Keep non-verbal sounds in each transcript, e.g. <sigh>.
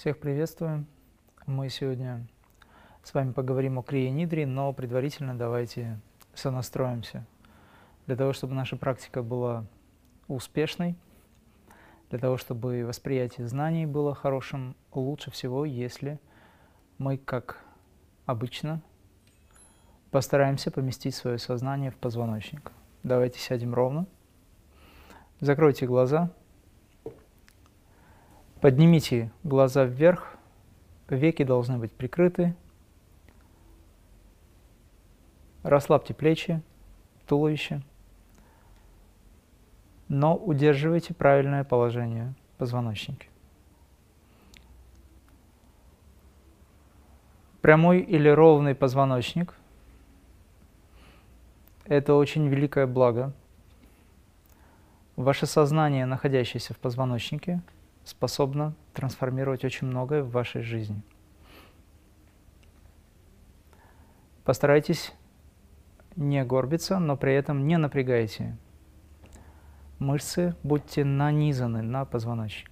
Всех приветствую. Мы сегодня с вами поговорим о крие нидри, но предварительно давайте сонастроимся. Для того, чтобы наша практика была успешной, для того, чтобы восприятие знаний было хорошим, лучше всего, если мы, как обычно, постараемся поместить свое сознание в позвоночник. Давайте сядем ровно. Закройте глаза. Поднимите глаза вверх. Веки должны быть прикрыты. Расслабьте плечи, туловище. Но удерживайте правильное положение позвоночника. Прямой или ровный позвоночник – это очень великое благо. Ваше сознание, находящееся в позвоночнике, способно трансформировать очень многое в вашей жизни. Постарайтесь не горбиться, но при этом не напрягайте мышцы, будьте нанизаны на позвоночник.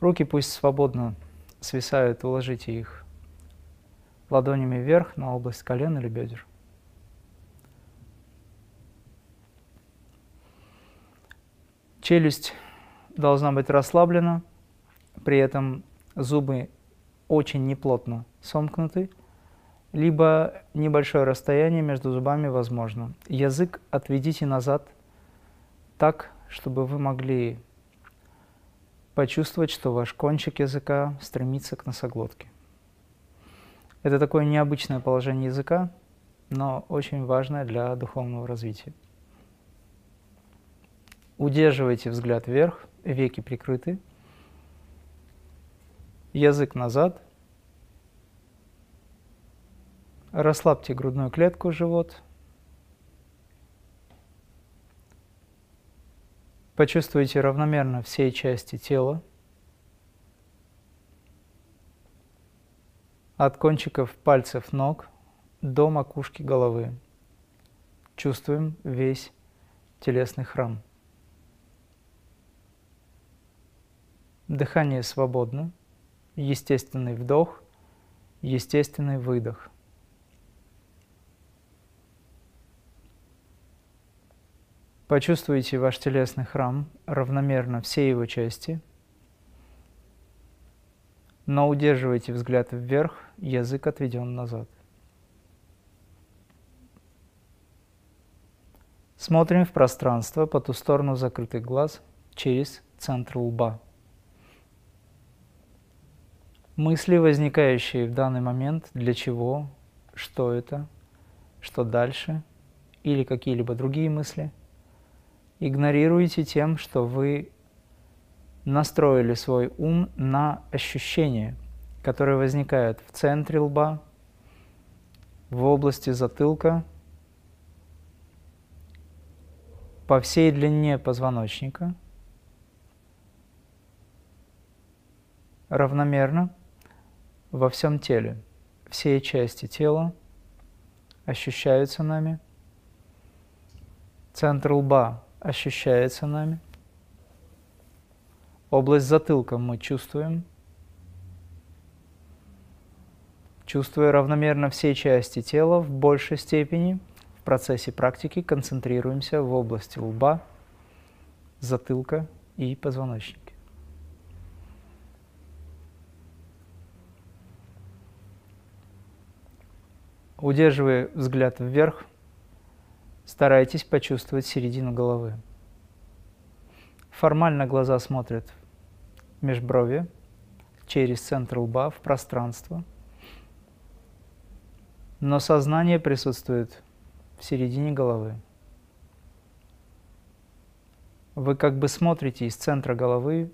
Руки пусть свободно свисают, уложите их ладонями вверх на область колен или бедер. Челюсть должна быть расслаблена, при этом зубы очень неплотно сомкнуты, либо небольшое расстояние между зубами возможно. Язык отведите назад так, чтобы вы могли почувствовать, что ваш кончик языка стремится к носоглотке. Это такое необычное положение языка, но очень важное для духовного развития. Удерживайте взгляд вверх, веки прикрыты, язык назад. Расслабьте грудную клетку, живот. Почувствуйте равномерно все части тела. От кончиков пальцев ног до макушки головы. Чувствуем весь телесный храм. Дыхание свободно, естественный вдох, естественный выдох. Почувствуйте ваш телесный храм, равномерно все его части, но удерживайте взгляд вверх, язык отведен назад. Смотрим в пространство по ту сторону закрытых глаз через центр лба. Мысли, возникающие в данный момент, для чего, что это, что дальше, или какие-либо другие мысли, игнорируйте тем, что вы настроили свой ум на ощущения, которые возникают в центре лба, в области затылка, по всей длине позвоночника, равномерно – во всем теле. Все части тела ощущаются нами. Центр лба ощущается нами. Область затылка мы чувствуем. Чувствуя равномерно все части тела в большей степени, в процессе практики концентрируемся в области лба, затылка и позвоночника. Удерживая взгляд вверх, старайтесь почувствовать середину головы. Формально глаза смотрят межброви, через центр лба в пространство, но сознание присутствует в середине головы. Вы как бы смотрите из центра головы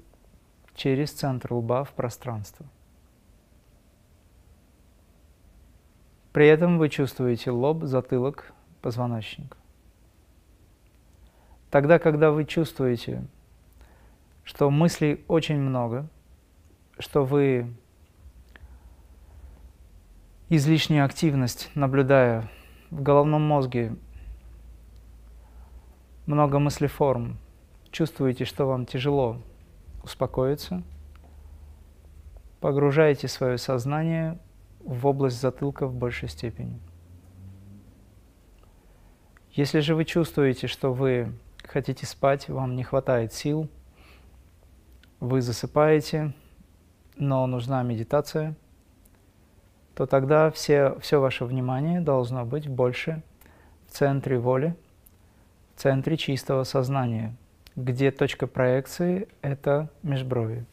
через центр лба в пространство – При этом вы чувствуете лоб, затылок, позвоночник. Тогда, когда вы чувствуете, что мыслей очень много, что вы излишняя активность, наблюдая в головном мозге много мыслеформ, чувствуете, что вам тяжело успокоиться, погружайте свое сознание в область затылка в большей степени. Если же вы чувствуете, что вы хотите спать, вам не хватает сил, вы засыпаете, но нужна медитация, то тогда все, все ваше внимание должно быть больше в центре воли, в центре чистого сознания, где точка проекции – это межброви.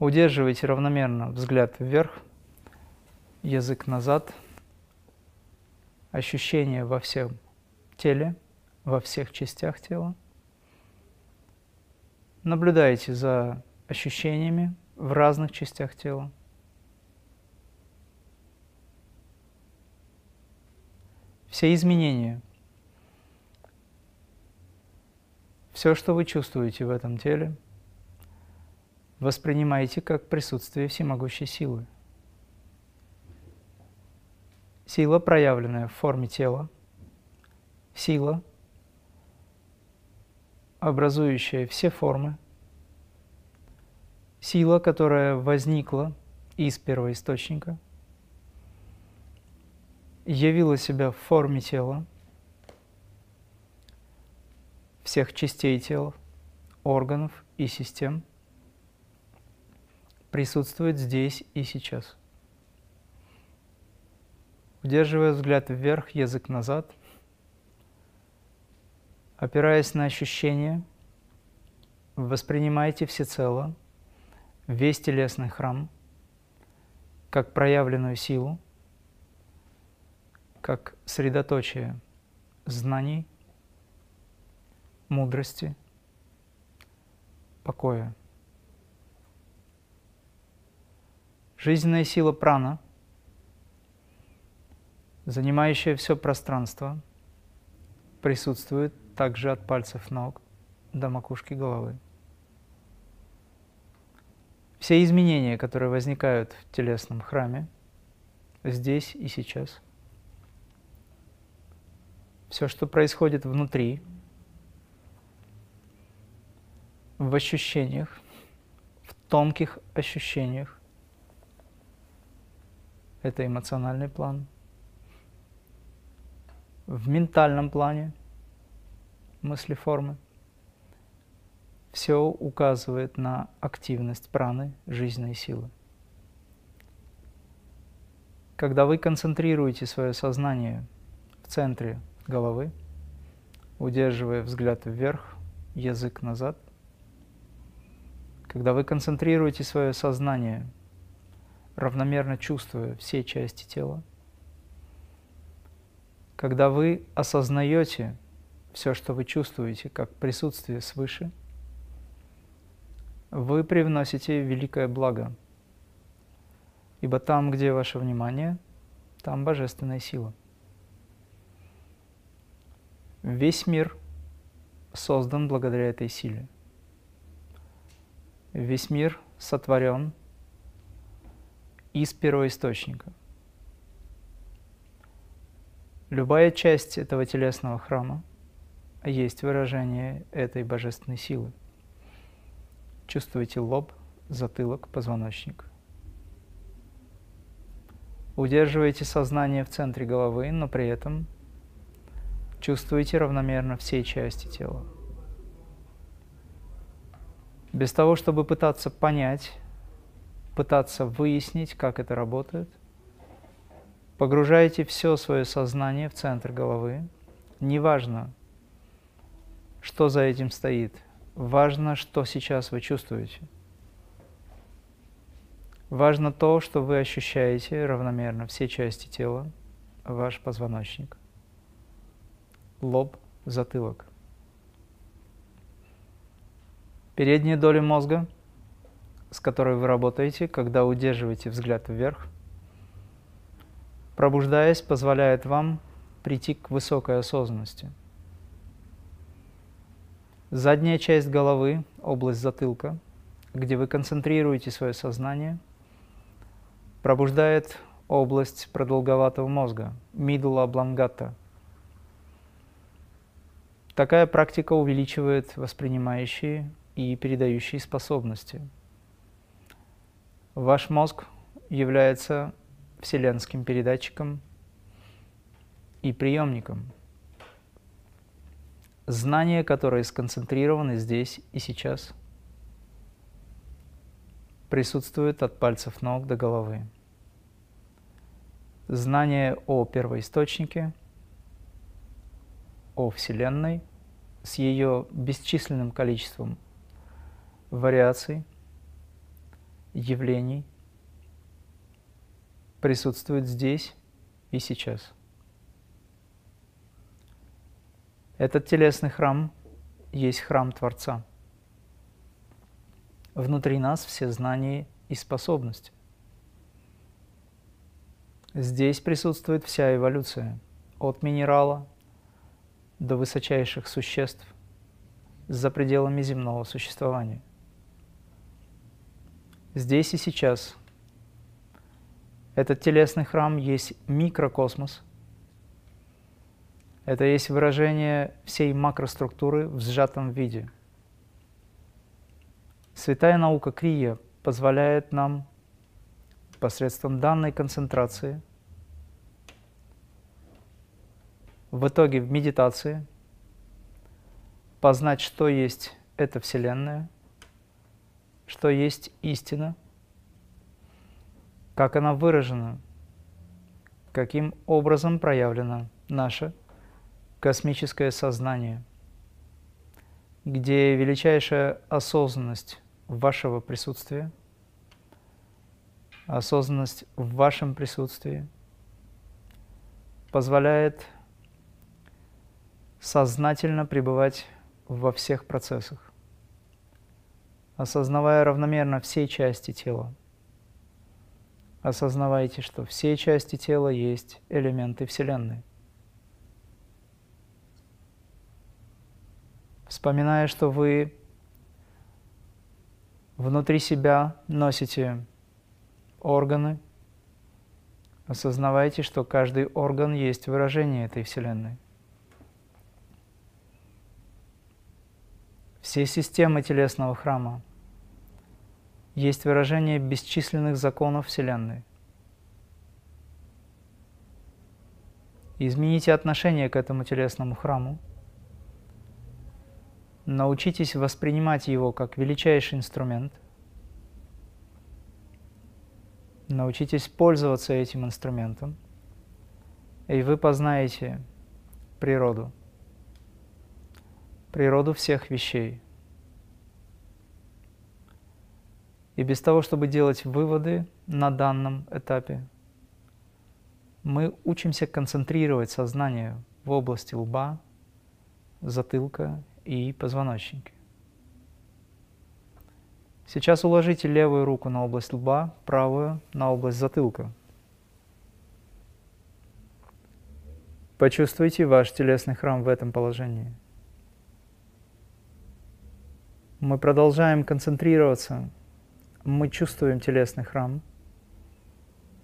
Удерживайте равномерно взгляд вверх, язык назад, ощущения во всем теле, во всех частях тела. Наблюдайте за ощущениями в разных частях тела. Все изменения, все, что вы чувствуете в этом теле, воспринимайте как присутствие всемогущей силы. Сила, проявленная в форме тела, сила, образующая все формы, сила, которая возникла из первоисточника, явила себя в форме тела, всех частей тела, органов и систем, присутствует здесь и сейчас. Удерживая взгляд вверх, язык назад – опираясь на ощущения, воспринимайте всецело весь телесный храм как проявленную силу, как средоточие знаний, мудрости, покоя. Жизненная сила прана, занимающая все пространство, присутствует также от пальцев ног до макушки головы. Все изменения, которые возникают в телесном храме, здесь и сейчас, все, что происходит внутри, в ощущениях, в тонких ощущениях, это эмоциональный план, в ментальном плане – мыслеформы. Все указывает на активность праны, жизненной силы. Когда вы концентрируете свое сознание в центре головы, удерживая взгляд вверх, язык назад, когда вы концентрируете свое сознание, равномерно чувствуя все части тела, когда вы осознаете все, что вы чувствуете, как присутствие свыше, вы привносите великое благо. Ибо там, где ваше внимание, там божественная сила. Весь мир создан благодаря этой силе. Весь мир сотворен из первоисточника. Любая часть этого телесного храма – есть выражение этой божественной силы. Чувствуете лоб, затылок, позвоночник. Удерживайте сознание в центре головы, но при этом чувствуете равномерно все части тела. Без того, чтобы пытаться понять, пытаться выяснить, как это работает, погружаете все свое сознание в центр головы. Неважно, что за этим стоит. Важно, что сейчас вы чувствуете. Важно то, что вы ощущаете равномерно все части тела, ваш позвоночник, лоб, затылок. Передняя доля мозга, с которой вы работаете, когда удерживаете взгляд вверх, пробуждаясь, позволяет вам прийти к высокой осознанности – Задняя часть головы, область затылка, где вы концентрируете свое сознание, пробуждает область продолговатого мозга, middle oblongata. Такая практика увеличивает воспринимающие и передающие способности. Ваш мозг является вселенским передатчиком и приемником. Знания, которые сконцентрированы здесь и сейчас, присутствуют от пальцев ног до головы. Знание о первоисточнике, о Вселенной с ее бесчисленным количеством вариаций, явлений присутствует здесь и сейчас. Этот телесный храм есть храм Творца. Внутри нас все знания и способности. Здесь присутствует вся эволюция, от минерала до высочайших существ за пределами земного существования. Здесь и сейчас этот телесный храм есть микрокосмос. Это есть выражение всей макроструктуры в сжатом виде. Святая наука Крия позволяет нам посредством данной концентрации в итоге в медитации познать, что есть эта Вселенная, что есть истина – как она выражена, каким образом проявлено наше космическое сознание, где величайшая осознанность вашего присутствия, осознанность в вашем присутствии позволяет сознательно пребывать во всех процессах, осознавая равномерно все части тела – осознавайте, что все части тела есть элементы Вселенной. Вспоминая, что вы внутри себя носите органы, осознавайте, что каждый орган есть выражение этой Вселенной. Все системы телесного храма – есть выражение бесчисленных законов Вселенной. Измените отношение к этому телесному храму. Научитесь воспринимать его как величайший инструмент. Научитесь пользоваться этим инструментом, и вы познаете природу, природу всех вещей – И без того, чтобы делать выводы на данном этапе, мы учимся концентрировать сознание в области лба, затылка и позвоночника. Сейчас уложите левую руку на область лба, правую на область затылка. Почувствуйте ваш телесный храм в этом положении. Мы продолжаем концентрироваться мы чувствуем телесный храм,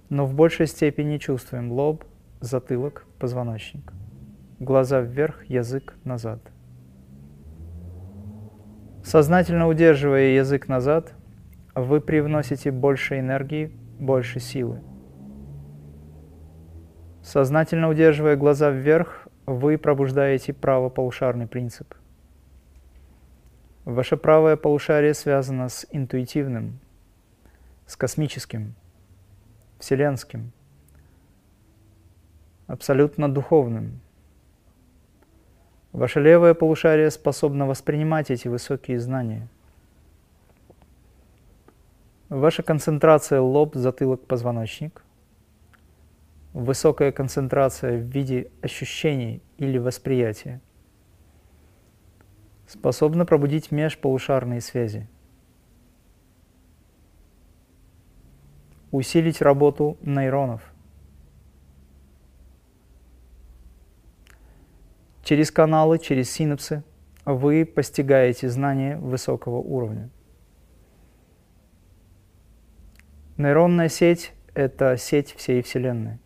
но в большей степени чувствуем лоб, затылок, позвоночник, глаза вверх, язык назад. Сознательно удерживая язык назад, вы привносите больше энергии, больше силы. Сознательно удерживая глаза вверх, вы пробуждаете правополушарный принцип. Ваше правое полушарие связано с интуитивным, с космическим, вселенским, абсолютно духовным. Ваше левое полушарие способно воспринимать эти высокие знания. Ваша концентрация лоб, затылок, позвоночник, высокая концентрация в виде ощущений или восприятия способна пробудить межполушарные связи – усилить работу нейронов. Через каналы, через синапсы вы постигаете знания высокого уровня. Нейронная сеть – это сеть всей Вселенной.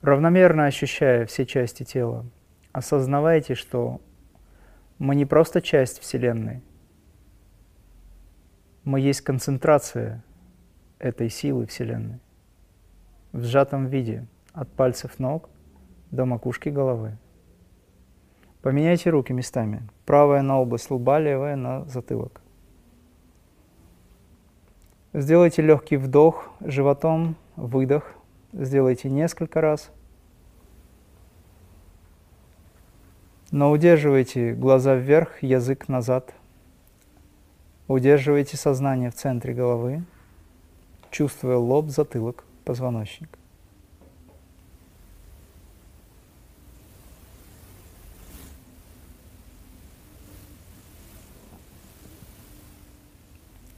Равномерно ощущая все части тела, осознавайте, что мы не просто часть Вселенной, мы есть концентрация этой силы Вселенной в сжатом виде от пальцев ног до макушки головы. Поменяйте руки местами. Правая на область лба, левая на затылок. Сделайте легкий вдох животом, выдох. Сделайте несколько раз. Но удерживайте глаза вверх, язык назад. Удерживайте сознание в центре головы, чувствуя лоб, затылок, позвоночник.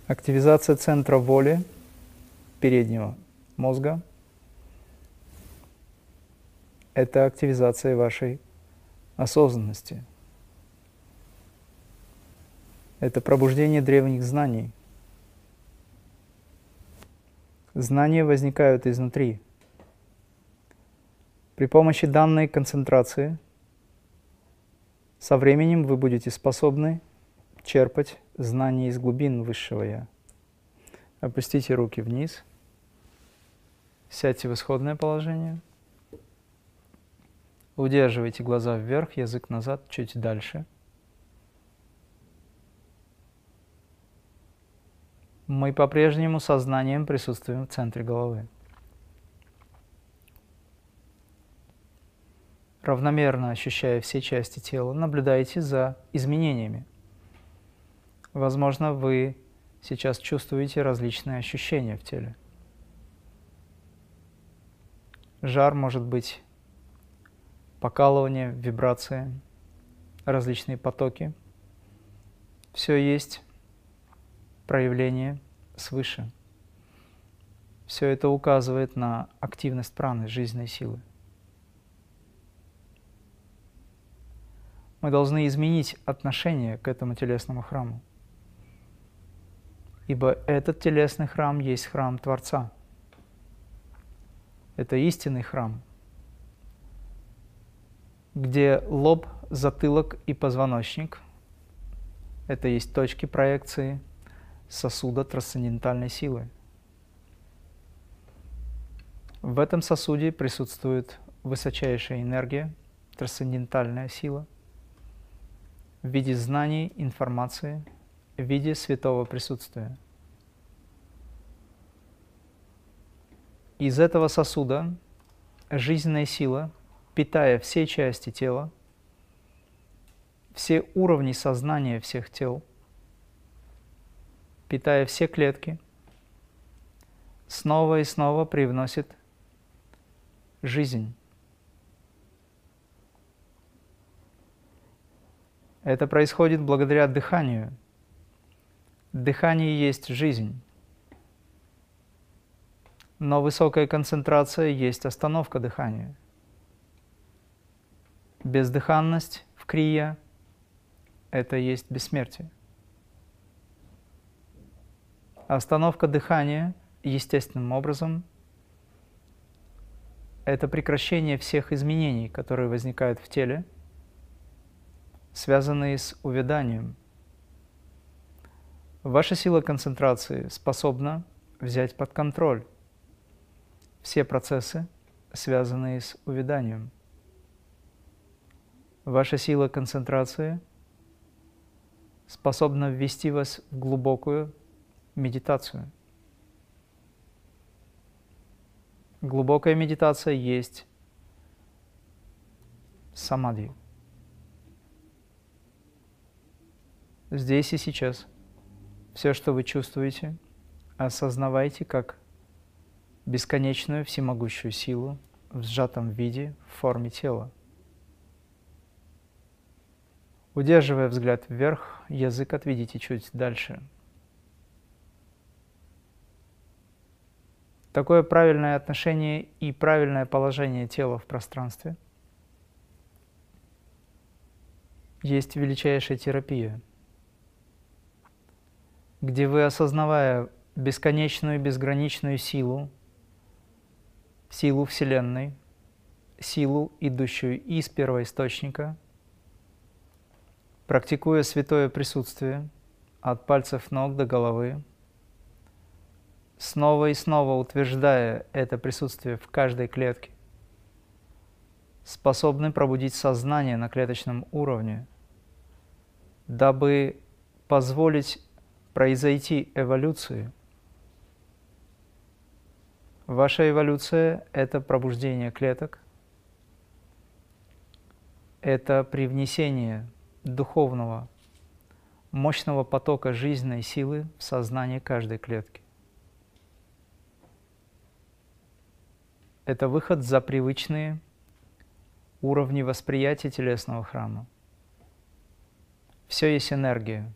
Активизация центра воли переднего мозга – это активизация вашей осознанности. Это пробуждение древних знаний. Знания возникают изнутри. При помощи данной концентрации со временем вы будете способны черпать знания из глубин Высшего Я. Опустите руки вниз. Сядьте в исходное положение. Удерживайте глаза вверх, язык назад, чуть дальше. Мы по-прежнему сознанием присутствуем в центре головы. Равномерно ощущая все части тела, наблюдайте за изменениями – Возможно, вы сейчас чувствуете различные ощущения в теле. Жар может быть покалывание, вибрации, различные потоки. Все есть проявление свыше. Все это указывает на активность праны, жизненной силы. Мы должны изменить отношение к этому телесному храму ибо этот телесный храм есть храм Творца. Это истинный храм, где лоб, затылок и позвоночник – это есть точки проекции сосуда трансцендентальной силы. В этом сосуде присутствует высочайшая энергия, трансцендентальная сила в виде знаний, информации – в виде святого присутствия. Из этого сосуда жизненная сила, питая все части тела, все уровни сознания всех тел, питая все клетки, снова и снова привносит жизнь. Это происходит благодаря дыханию – Дыхание есть жизнь. Но высокая концентрация есть остановка дыхания. Бездыханность в крия – это есть бессмертие. Остановка дыхания естественным образом – это прекращение всех изменений, которые возникают в теле, связанные с увяданием – Ваша сила концентрации способна взять под контроль все процессы, связанные с увяданием. Ваша сила концентрации способна ввести вас в глубокую медитацию. Глубокая медитация есть самадхи. Здесь и сейчас – все, что вы чувствуете, осознавайте как бесконечную всемогущую силу в сжатом виде в форме тела. Удерживая взгляд вверх, язык отведите чуть дальше. Такое правильное отношение и правильное положение тела в пространстве. Есть величайшая терапия – где вы, осознавая бесконечную, безграничную силу, силу Вселенной, силу, идущую из первоисточника, практикуя святое присутствие от пальцев ног до головы, снова и снова утверждая это присутствие в каждой клетке, способны пробудить сознание на клеточном уровне, дабы позволить произойти эволюции. Ваша эволюция – это пробуждение клеток, это привнесение духовного, мощного потока жизненной силы в сознание каждой клетки. Это выход за привычные уровни восприятия телесного храма. Все есть энергия.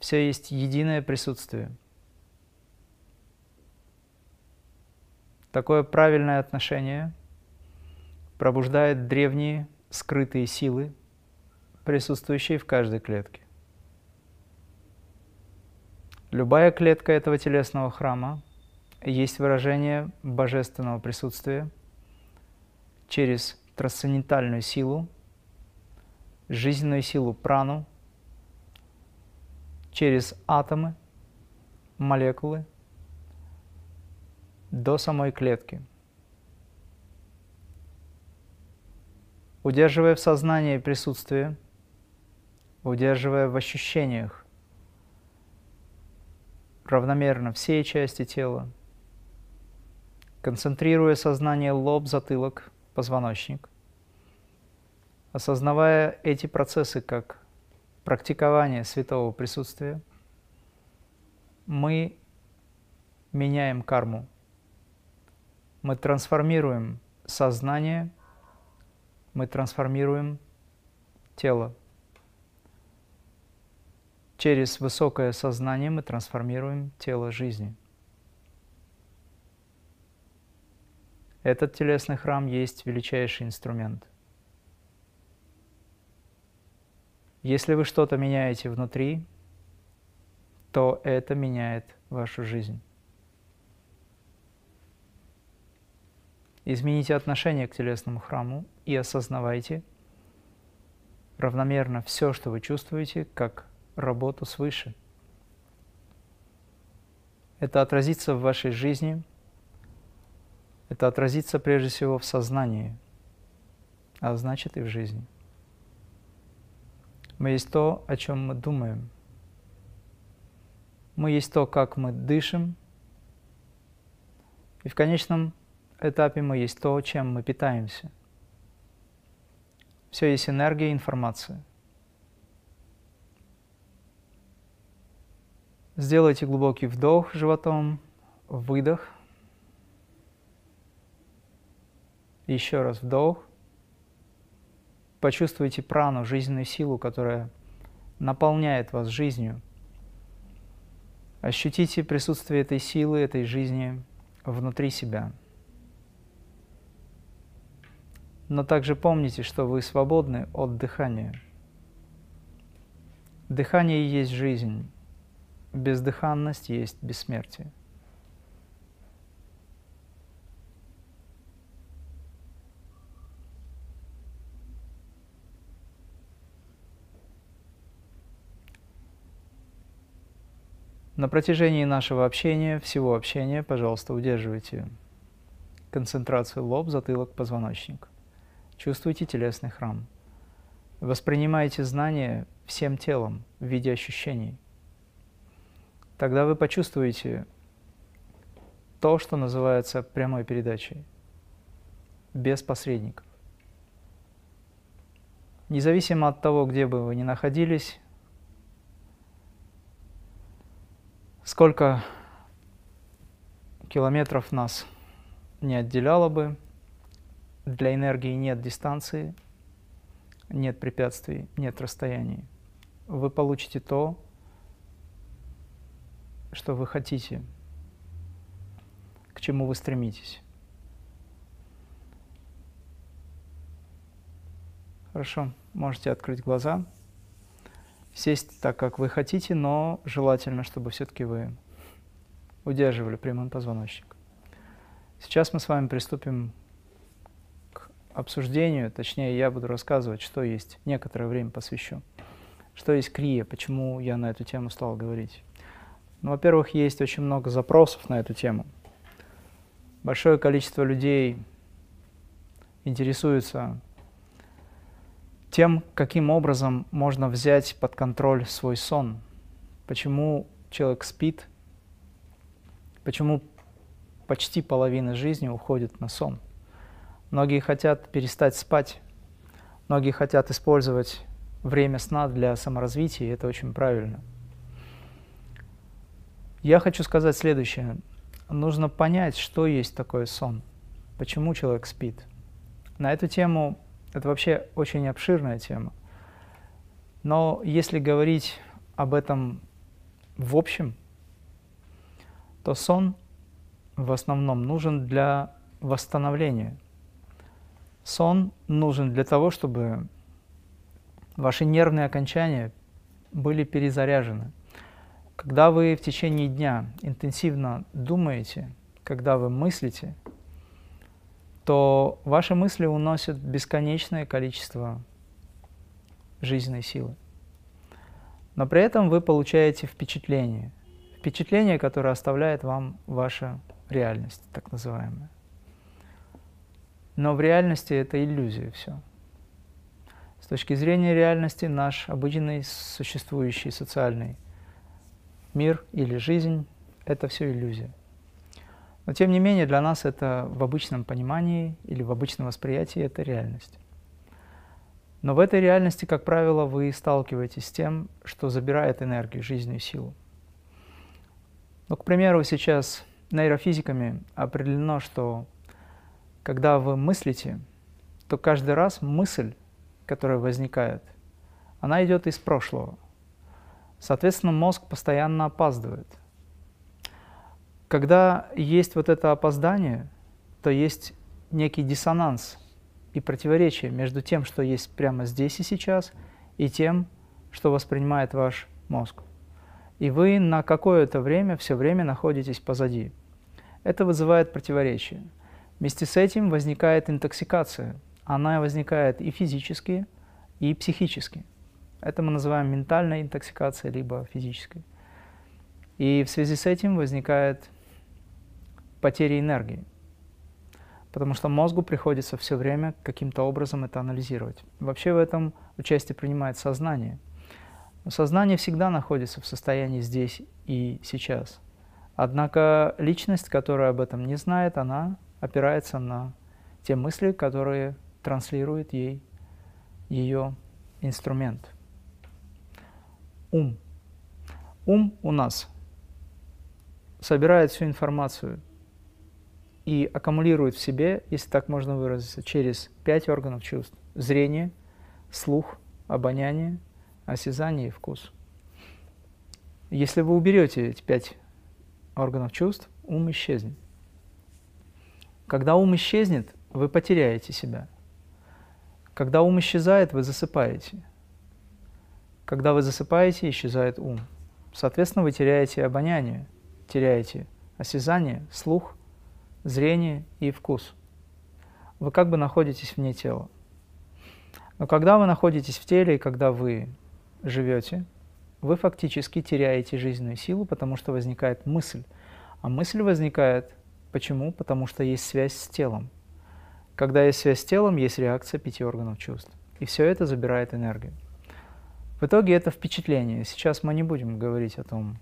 Все есть единое присутствие. Такое правильное отношение пробуждает древние скрытые силы, присутствующие в каждой клетке. Любая клетка этого телесного храма есть выражение божественного присутствия через трансцендентальную силу, жизненную силу прану, через атомы, молекулы до самой клетки. Удерживая в сознании присутствие, удерживая в ощущениях равномерно все части тела, концентрируя сознание лоб, затылок, позвоночник, осознавая эти процессы как практикование святого присутствия, мы меняем карму, мы трансформируем сознание, мы трансформируем тело. Через высокое сознание мы трансформируем тело жизни – Этот телесный храм есть величайший инструмент. Если вы что-то меняете внутри, то это меняет вашу жизнь. Измените отношение к телесному храму и осознавайте равномерно все, что вы чувствуете, как работу свыше. Это отразится в вашей жизни – это отразится прежде всего в сознании, а значит и в жизни. Мы есть то, о чем мы думаем. Мы есть то, как мы дышим. И в конечном этапе мы есть то, чем мы питаемся. Все есть энергия и информация. Сделайте глубокий вдох животом, выдох – Еще раз вдох. Почувствуйте прану, жизненную силу, которая наполняет вас жизнью. Ощутите присутствие этой силы, этой жизни внутри себя. Но также помните, что вы свободны от дыхания. Дыхание есть жизнь, бездыханность есть бессмертие. На протяжении нашего общения, всего общения, пожалуйста, удерживайте концентрацию лоб, затылок, позвоночник. Чувствуйте телесный храм. Воспринимайте знания всем телом в виде ощущений. Тогда вы почувствуете то, что называется прямой передачей, без посредников. Независимо от того, где бы вы ни находились, сколько километров нас не отделяло бы, для энергии нет дистанции, нет препятствий, нет расстояний. Вы получите то, что вы хотите, к чему вы стремитесь. Хорошо, можете открыть глаза сесть так, как вы хотите, но желательно, чтобы все-таки вы удерживали прямой позвоночник. Сейчас мы с вами приступим обсуждению, точнее, я буду рассказывать, что есть, некоторое время посвящу. Что есть крия, почему я на эту тему стал говорить. Ну, во-первых, есть очень много запросов на эту тему. Большое количество людей интересуется тем, каким образом можно взять под контроль свой сон. Почему человек спит, почему почти половина жизни уходит на сон. Многие хотят перестать спать, многие хотят использовать время сна для саморазвития, и это очень правильно. Я хочу сказать следующее. Нужно понять, что есть такое сон, почему человек спит. На эту тему, это вообще очень обширная тема. Но если говорить об этом в общем, то сон в основном нужен для восстановления. Сон нужен для того, чтобы ваши нервные окончания были перезаряжены. Когда вы в течение дня интенсивно думаете, когда вы мыслите, то ваши мысли уносят бесконечное количество жизненной силы. Но при этом вы получаете впечатление. Впечатление, которое оставляет вам ваша реальность, так называемая. Но в реальности это иллюзия все. С точки зрения реальности наш обыденный существующий социальный мир или жизнь – это все иллюзия. Но тем не менее для нас это в обычном понимании или в обычном восприятии это реальность. Но в этой реальности, как правило, вы сталкиваетесь с тем, что забирает энергию, жизненную силу. Ну, к примеру, сейчас нейрофизиками определено, что когда вы мыслите, то каждый раз мысль, которая возникает, она идет из прошлого. Соответственно, мозг постоянно опаздывает. Когда есть вот это опоздание, то есть некий диссонанс и противоречие между тем, что есть прямо здесь и сейчас, и тем, что воспринимает ваш мозг. И вы на какое-то время, все время находитесь позади. Это вызывает противоречие. Вместе с этим возникает интоксикация. Она возникает и физически, и психически. Это мы называем ментальной интоксикацией, либо физической. И в связи с этим возникает потеря энергии, потому что мозгу приходится все время каким-то образом это анализировать. Вообще в этом участие принимает сознание. Сознание всегда находится в состоянии здесь и сейчас – Однако личность, которая об этом не знает, она опирается на те мысли, которые транслирует ей ее инструмент. Ум. Ум у нас собирает всю информацию и аккумулирует в себе, если так можно выразиться, через пять органов чувств. Зрение, слух, обоняние, осязание и вкус. Если вы уберете эти пять органов чувств, ум исчезнет. Когда ум исчезнет, вы потеряете себя. Когда ум исчезает, вы засыпаете. Когда вы засыпаете, исчезает ум. Соответственно, вы теряете обоняние, теряете осязание, слух, зрение и вкус. Вы как бы находитесь вне тела. Но когда вы находитесь в теле и когда вы живете, вы фактически теряете жизненную силу, потому что возникает мысль. А мысль возникает почему? Потому что есть связь с телом. Когда есть связь с телом, есть реакция пяти органов чувств. И все это забирает энергию. В итоге это впечатление. Сейчас мы не будем говорить о том,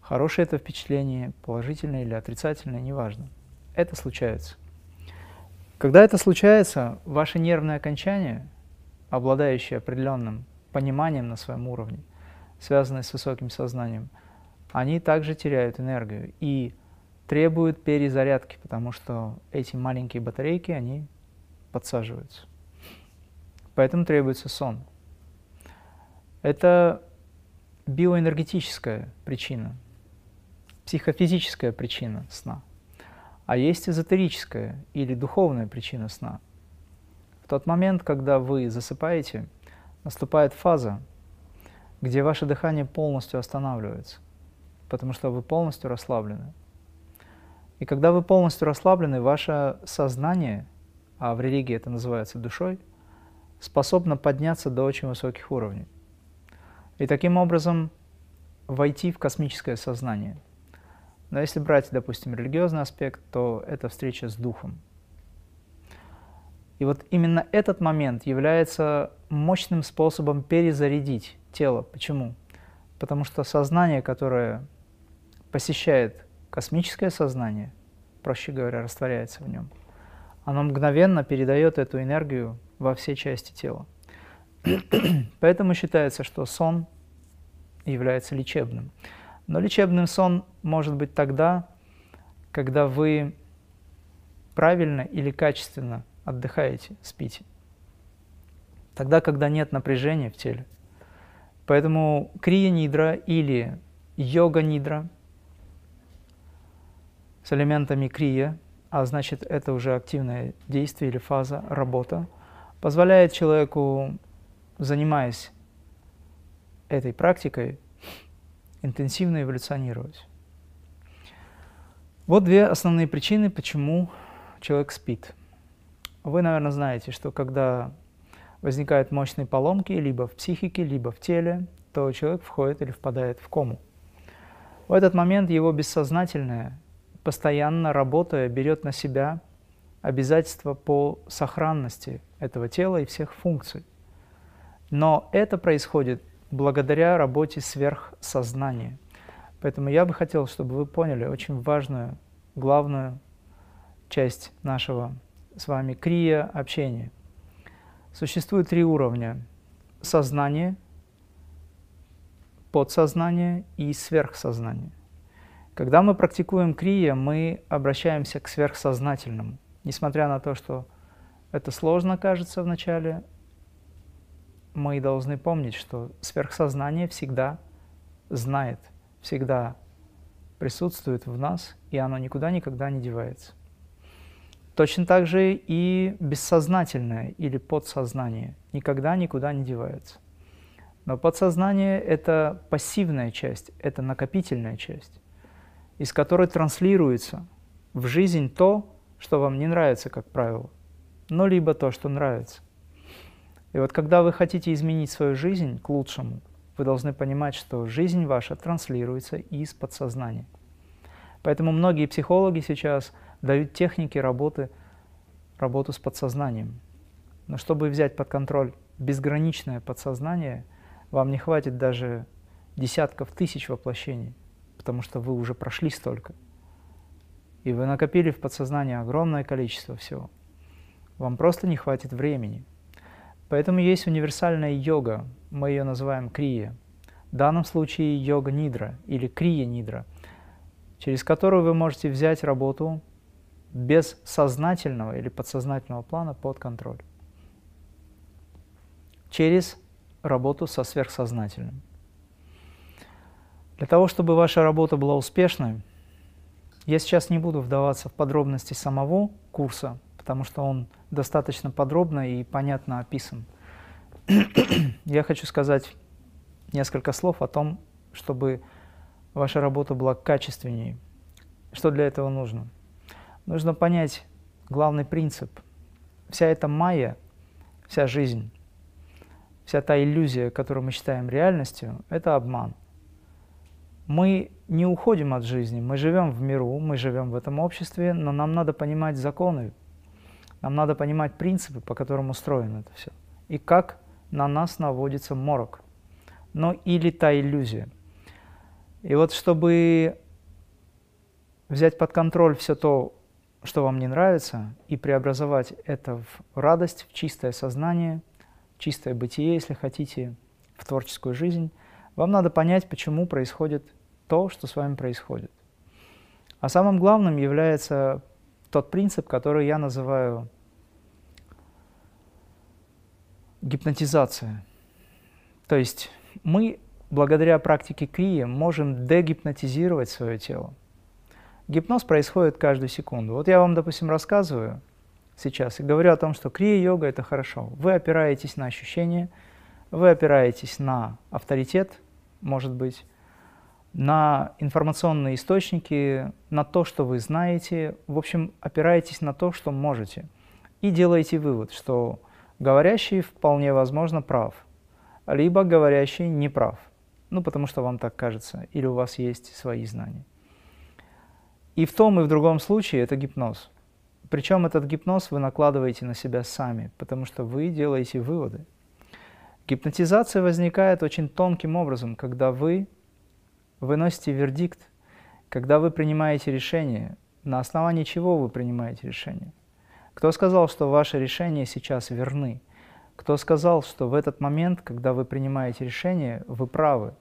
хорошее это впечатление, положительное или отрицательное, неважно. Это случается. Когда это случается, ваше нервное окончание, обладающее определенным пониманием на своем уровне, связанные с высоким сознанием, они также теряют энергию и требуют перезарядки, потому что эти маленькие батарейки, они подсаживаются. Поэтому требуется сон. Это биоэнергетическая причина, психофизическая причина сна. А есть эзотерическая или духовная причина сна. В тот момент, когда вы засыпаете, наступает фаза, где ваше дыхание полностью останавливается, потому что вы полностью расслаблены. И когда вы полностью расслаблены, ваше сознание, а в религии это называется душой, способна подняться до очень высоких уровней. И таким образом войти в космическое сознание. Но если брать, допустим, религиозный аспект, то это встреча с Духом. И вот именно этот момент является мощным способом перезарядить тело. Почему? Потому что сознание, которое посещает космическое сознание, проще говоря, растворяется в нем, оно мгновенно передает эту энергию во все части тела. <clears throat> Поэтому считается, что сон является лечебным. Но лечебным сон может быть тогда, когда вы правильно или качественно отдыхаете, спите. Тогда, когда нет напряжения в теле. Поэтому крия-нидра или йога-нидра с элементами крия, а значит это уже активное действие или фаза, работа, позволяет человеку, занимаясь этой практикой, интенсивно эволюционировать. Вот две основные причины, почему человек спит. Вы, наверное, знаете, что когда возникают мощные поломки либо в психике, либо в теле, то человек входит или впадает в кому. В этот момент его бессознательное, постоянно работая, берет на себя обязательства по сохранности этого тела и всех функций. Но это происходит благодаря работе сверхсознания. Поэтому я бы хотел, чтобы вы поняли очень важную, главную часть нашего с вами крия общения. Существует три уровня. Сознание, подсознание и сверхсознание. Когда мы практикуем крия, мы обращаемся к сверхсознательному. Несмотря на то, что это сложно кажется вначале, мы должны помнить, что сверхсознание всегда знает, всегда присутствует в нас, и оно никуда никогда не девается. Точно так же и бессознательное или подсознание никогда никуда не девается. Но подсознание – это пассивная часть, это накопительная часть, из которой транслируется в жизнь то, что вам не нравится, как правило, но либо то, что нравится. И вот когда вы хотите изменить свою жизнь к лучшему, вы должны понимать, что жизнь ваша транслируется из подсознания. Поэтому многие психологи сейчас дают техники работы, работу с подсознанием. Но чтобы взять под контроль безграничное подсознание, вам не хватит даже десятков тысяч воплощений, потому что вы уже прошли столько. И вы накопили в подсознании огромное количество всего. Вам просто не хватит времени. Поэтому есть универсальная йога, мы ее называем крия. В данном случае йога нидра или крия нидра, через которую вы можете взять работу без сознательного или подсознательного плана под контроль. Через работу со сверхсознательным. Для того, чтобы ваша работа была успешной, я сейчас не буду вдаваться в подробности самого курса, потому что он достаточно подробно и понятно описан. <clears throat> Я хочу сказать несколько слов о том, чтобы ваша работа была качественнее. Что для этого нужно? Нужно понять главный принцип. Вся эта майя, вся жизнь, вся та иллюзия, которую мы считаем реальностью, это обман. Мы не уходим от жизни, мы живем в миру, мы живем в этом обществе, но нам надо понимать законы, нам надо понимать принципы, по которым устроено это все. И как на нас наводится морок. Но или та иллюзия. И вот чтобы взять под контроль все то, что вам не нравится, и преобразовать это в радость, в чистое сознание, в чистое бытие, если хотите, в творческую жизнь, вам надо понять, почему происходит то, что с вами происходит. А самым главным является тот принцип, который я называю гипнотизация. То есть мы благодаря практике крия можем дегипнотизировать свое тело. Гипноз происходит каждую секунду. Вот я вам, допустим, рассказываю сейчас и говорю о том, что крия-йога – это хорошо. Вы опираетесь на ощущения, вы опираетесь на авторитет, может быть, на информационные источники, на то, что вы знаете. В общем, опираетесь на то, что можете. и делаете вывод, что говорящий вполне возможно прав, либо говорящий не прав, ну потому что вам так кажется, или у вас есть свои знания. И в том и в другом случае это гипноз. Причем этот гипноз вы накладываете на себя сами, потому что вы делаете выводы. Гипнотизация возникает очень тонким образом, когда вы выносите вердикт, когда вы принимаете решение, на основании чего вы принимаете решение. Кто сказал, что ваши решения сейчас верны? Кто сказал, что в этот момент, когда вы принимаете решение, вы правы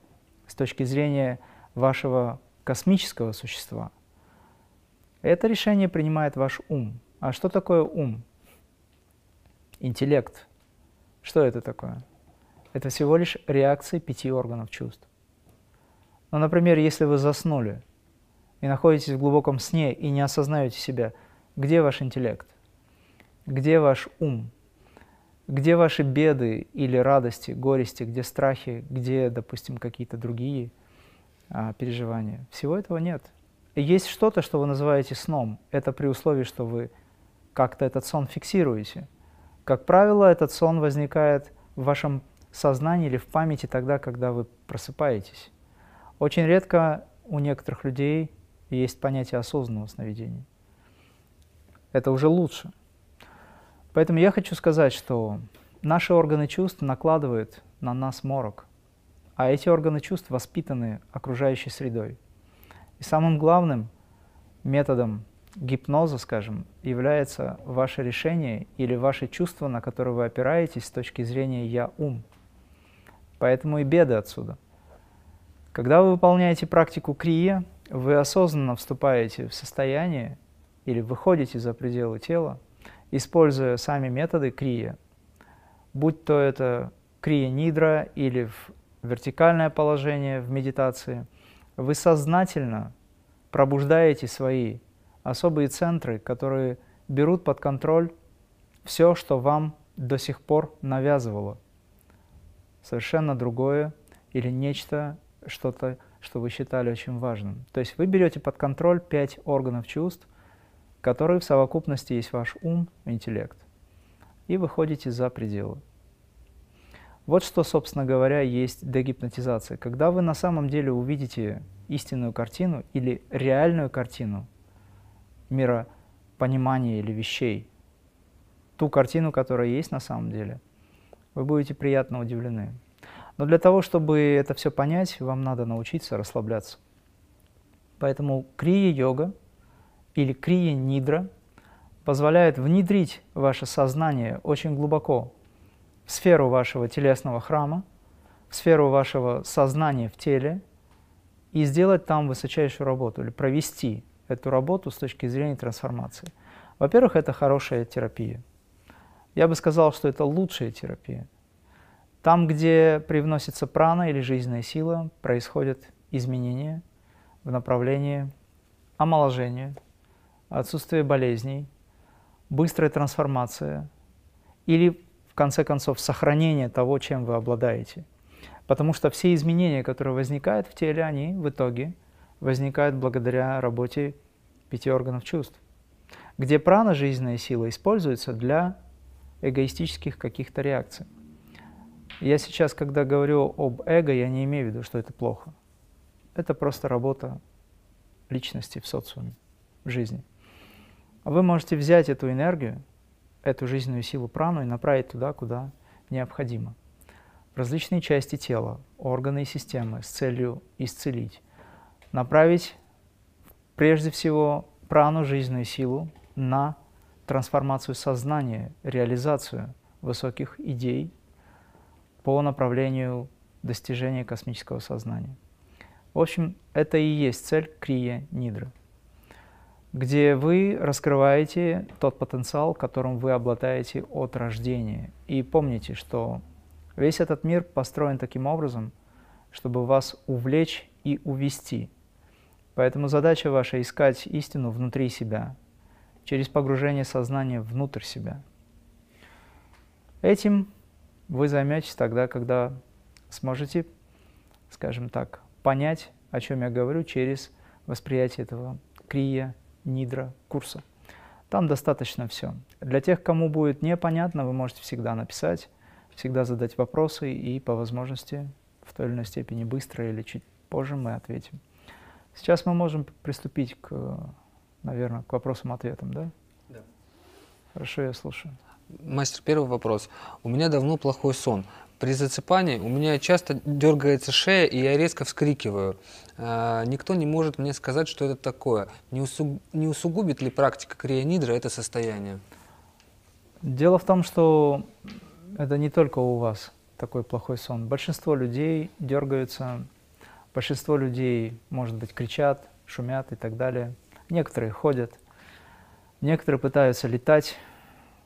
с точки зрения вашего космического существа? Это решение принимает ваш ум. А что такое ум? Интеллект. Что это такое? Это всего лишь реакции пяти органов чувств. Ну, например, если вы заснули и находитесь в глубоком сне и не осознаете себя, где ваш интеллект? Где ваш ум? Где ваши беды или радости, горести, где страхи, где, допустим, какие-то другие а, переживания? Всего этого нет. Есть что-то, что вы называете сном. Это при условии, что вы как-то этот сон фиксируете. Как правило, этот сон возникает в вашем сознании или в памяти тогда, когда вы просыпаетесь. Очень редко у некоторых людей есть понятие осознанного сновидения. Это уже лучше. Поэтому я хочу сказать, что наши органы чувств накладывают на нас морок, а эти органы чувств воспитаны окружающей средой. И самым главным методом гипноза, скажем, является ваше решение или ваши чувства, на которые вы опираетесь с точки зрения «я-ум». Поэтому и беды отсюда. Когда вы выполняете практику крия, вы осознанно вступаете в состояние или выходите за пределы тела, используя сами методы крия, будь то это крия-нидра или в вертикальное положение в медитации, вы сознательно пробуждаете свои особые центры, которые берут под контроль все, что вам до сих пор навязывало. Совершенно другое или нечто, что-то, что вы считали очень важным. То есть вы берете под контроль пять органов чувств – которые в совокупности есть ваш ум, интеллект, и выходите за пределы. Вот что, собственно говоря, есть дегипнотизация. Когда вы на самом деле увидите истинную картину или реальную картину мира понимания или вещей, ту картину, которая есть на самом деле, вы будете приятно удивлены. Но для того, чтобы это все понять, вам надо научиться расслабляться. Поэтому крия-йога или крия-нидра позволяет внедрить ваше сознание очень глубоко в сферу вашего телесного храма, в сферу вашего сознания в теле и сделать там высочайшую работу или провести эту работу с точки зрения трансформации. Во-первых, это хорошая терапия. Я бы сказал, что это лучшая терапия. Там, где привносится прана или жизненная сила, происходят изменения в направлении омоложения, отсутствие болезней, быстрая трансформация или, в конце концов, сохранение того, чем вы обладаете. Потому что все изменения, которые возникают в теле, они в итоге возникают благодаря работе пяти органов чувств, где прана, жизненная сила, используется для эгоистических каких-то реакций. Я сейчас, когда говорю об эго, я не имею в виду, что это плохо. Это просто работа личности в социуме, в жизни. Вы можете взять эту энергию, эту жизненную силу прану и направить туда, куда необходимо. В различные части тела, органы и системы с целью исцелить. Направить прежде всего прану, жизненную силу на трансформацию сознания, реализацию высоких идей по направлению достижения космического сознания. В общем, это и есть цель Крия Нидры где вы раскрываете тот потенциал, которым вы обладаете от рождения. И помните, что весь этот мир построен таким образом, чтобы вас увлечь и увести. Поэтому задача ваша – искать истину внутри себя, через погружение сознания внутрь себя. Этим вы займетесь тогда, когда сможете, скажем так, понять, о чем я говорю, через восприятие этого крия, нидра курса. Там достаточно все. Для тех, кому будет непонятно, вы можете всегда написать, всегда задать вопросы, и по возможности в той или иной степени быстро или чуть позже мы ответим. Сейчас мы можем приступить к, наверное, к вопросам-ответам, да? Да. Хорошо, я слушаю. Мастер, первый вопрос. У меня давно плохой сон. При засыпании у меня часто дергается шея, и я резко вскрикиваю. А, никто не может мне сказать, что это такое. Не, усуг... не усугубит ли практика крионидра это состояние? Дело в том, что это не только у вас такой плохой сон. Большинство людей дергаются, большинство людей, может быть, кричат, шумят и так далее. Некоторые ходят, некоторые пытаются летать,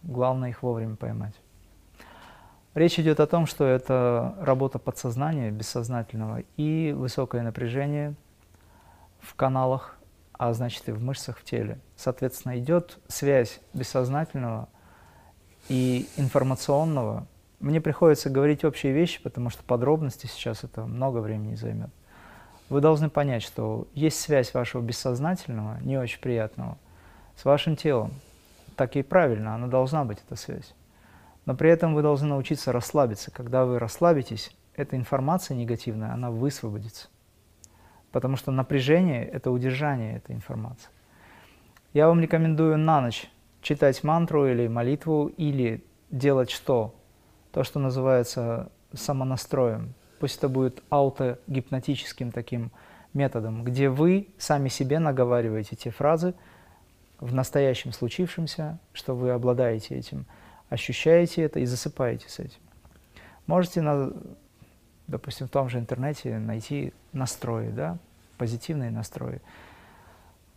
главное их вовремя поймать. Речь идет о том, что это работа подсознания, бессознательного, и высокое напряжение в каналах, а значит и в мышцах в теле. Соответственно, идет связь бессознательного и информационного. Мне приходится говорить общие вещи, потому что подробности сейчас это много времени займет. Вы должны понять, что есть связь вашего бессознательного, не очень приятного, с вашим телом. Так и правильно, она должна быть, эта связь. Но при этом вы должны научиться расслабиться. Когда вы расслабитесь, эта информация негативная, она высвободится. Потому что напряжение – это удержание этой информации. Я вам рекомендую на ночь читать мантру или молитву, или делать что? То, что называется самонастроем. Пусть это будет аутогипнотическим таким методом, где вы сами себе наговариваете те фразы в настоящем случившемся, что вы обладаете этим – ощущаете это и засыпаете с этим. Можете, на, допустим, в том же интернете найти настрои, да, позитивные настрои.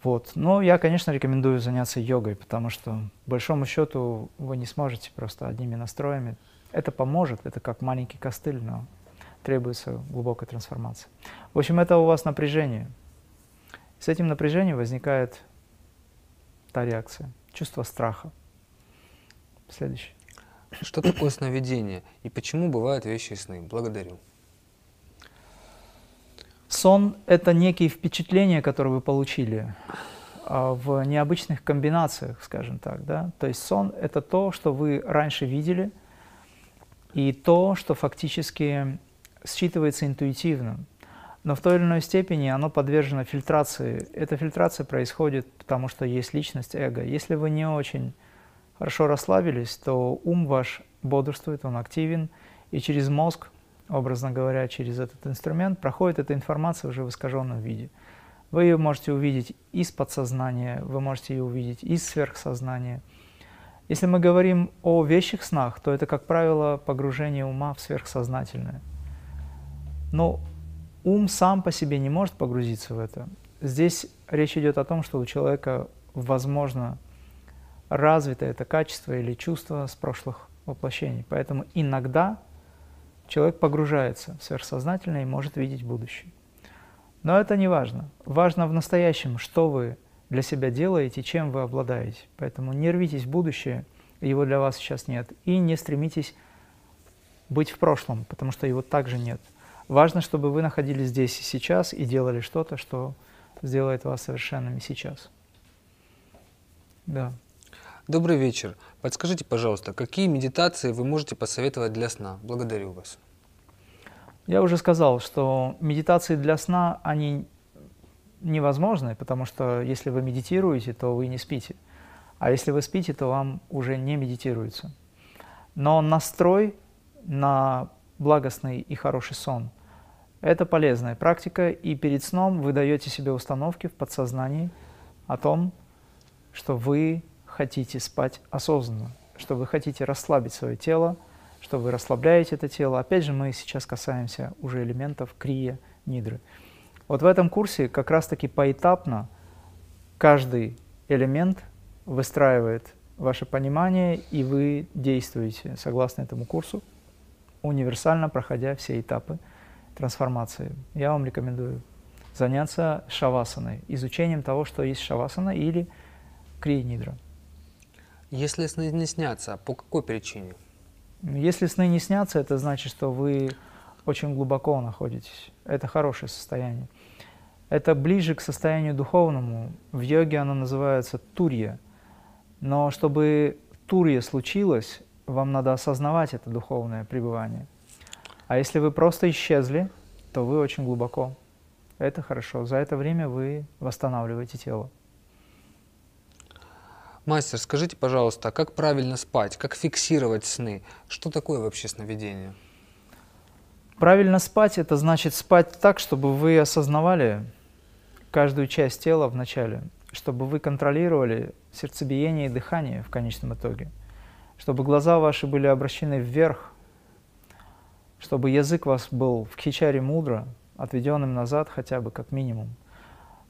Вот. Но я, конечно, рекомендую заняться йогой, потому что, большому счету, вы не сможете просто одними настроями. Это поможет, это как маленький костыль, но требуется глубокая трансформация. В общем, это у вас напряжение. С этим напряжением возникает та реакция, чувство страха. Следующий. Что такое сновидение и почему бывают вещи сны? Благодарю. Сон – это некие впечатления, которые вы получили а, в необычных комбинациях, скажем так. Да? То есть сон – это то, что вы раньше видели, и то, что фактически считывается интуитивно. Но в той или иной степени оно подвержено фильтрации. Эта фильтрация происходит потому, что есть личность, эго. Если вы не очень хорошо расслабились, то ум ваш бодрствует, он активен, и через мозг, образно говоря, через этот инструмент проходит эта информация уже в искаженном виде. Вы ее можете увидеть из подсознания, вы можете ее увидеть из сверхсознания. Если мы говорим о вещих снах, то это, как правило, погружение ума в сверхсознательное. Но ум сам по себе не может погрузиться в это. Здесь речь идет о том, что у человека возможно развито это качество или чувство с прошлых воплощений. Поэтому иногда человек погружается в сверхсознательное и может видеть будущее. Но это не важно. Важно в настоящем, что вы для себя делаете, чем вы обладаете. Поэтому не рвитесь в будущее, его для вас сейчас нет. И не стремитесь быть в прошлом, потому что его также нет. Важно, чтобы вы находились здесь и сейчас и делали что-то, что сделает вас совершенными сейчас. Да. Добрый вечер. Подскажите, пожалуйста, какие медитации вы можете посоветовать для сна? Благодарю вас. Я уже сказал, что медитации для сна, они невозможны, потому что если вы медитируете, то вы не спите. А если вы спите, то вам уже не медитируется. Но настрой на благостный и хороший сон – это полезная практика, и перед сном вы даете себе установки в подсознании о том, что вы хотите спать осознанно, что вы хотите расслабить свое тело, что вы расслабляете это тело. Опять же, мы сейчас касаемся уже элементов крия, нидры. Вот в этом курсе как раз-таки поэтапно каждый элемент выстраивает ваше понимание, и вы действуете согласно этому курсу, универсально проходя все этапы трансформации. Я вам рекомендую заняться шавасаной, изучением того, что есть шавасана или крия-нидра. Если сны не снятся, по какой причине? Если сны не снятся, это значит, что вы очень глубоко находитесь. Это хорошее состояние. Это ближе к состоянию духовному. В йоге оно называется турья. Но чтобы турья случилось, вам надо осознавать это духовное пребывание. А если вы просто исчезли, то вы очень глубоко. Это хорошо. За это время вы восстанавливаете тело. Мастер, скажите, пожалуйста, как правильно спать, как фиксировать сны? Что такое вообще сновидение? Правильно спать – это значит спать так, чтобы вы осознавали каждую часть тела вначале, чтобы вы контролировали сердцебиение и дыхание в конечном итоге, чтобы глаза ваши были обращены вверх, чтобы язык вас был в кхичаре мудро, отведенным назад хотя бы как минимум –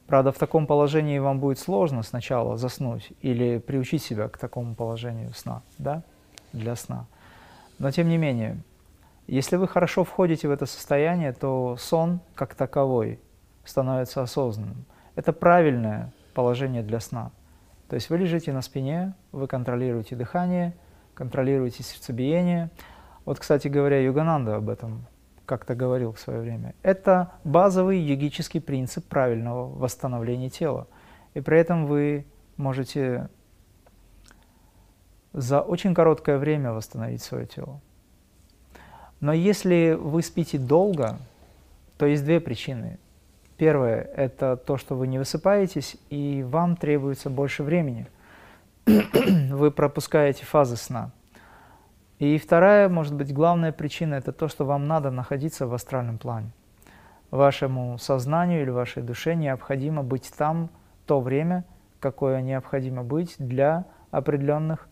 Правда, в таком положении вам будет сложно сначала заснуть или приучить себя к такому положению сна, да, для сна. Но тем не менее, если вы хорошо входите в это состояние, то сон как таковой становится осознанным. Это правильное положение для сна. То есть вы лежите на спине, вы контролируете дыхание, контролируете сердцебиение. Вот, кстати говоря, Югананда об этом как-то говорил в свое время, это базовый йогический принцип правильного восстановления тела. И при этом вы можете за очень короткое время восстановить свое тело. Но если вы спите долго, то есть две причины. Первое – это то, что вы не высыпаетесь, и вам требуется больше времени. <coughs> вы пропускаете фазы сна. И вторая, может быть, главная причина – это то, что вам надо находиться в астральном плане. Вашему сознанию или вашей душе необходимо быть там то время, какое необходимо быть для определенных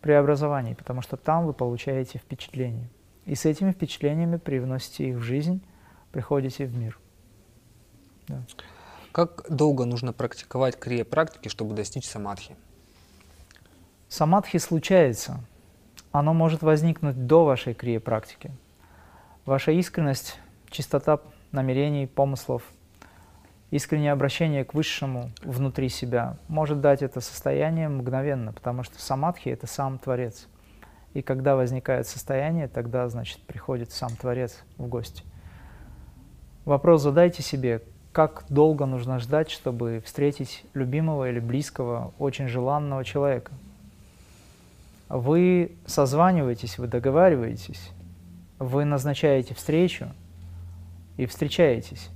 преобразований, потому что там вы получаете впечатления. И с этими впечатлениями привносите их в жизнь, приходите в мир. Да. Как долго нужно практиковать крия-практики, чтобы достичь самадхи? Самадхи случается – оно может возникнуть до вашей крия-практики. Ваша искренность, чистота намерений, помыслов, искреннее обращение к Высшему внутри себя может дать это состояние мгновенно, потому что самадхи – это сам Творец. И когда возникает состояние, тогда, значит, приходит сам Творец в гости. Вопрос задайте себе, как долго нужно ждать, чтобы встретить любимого или близкого, очень желанного человека – вы созваниваетесь, вы договариваетесь, вы назначаете встречу и встречаетесь.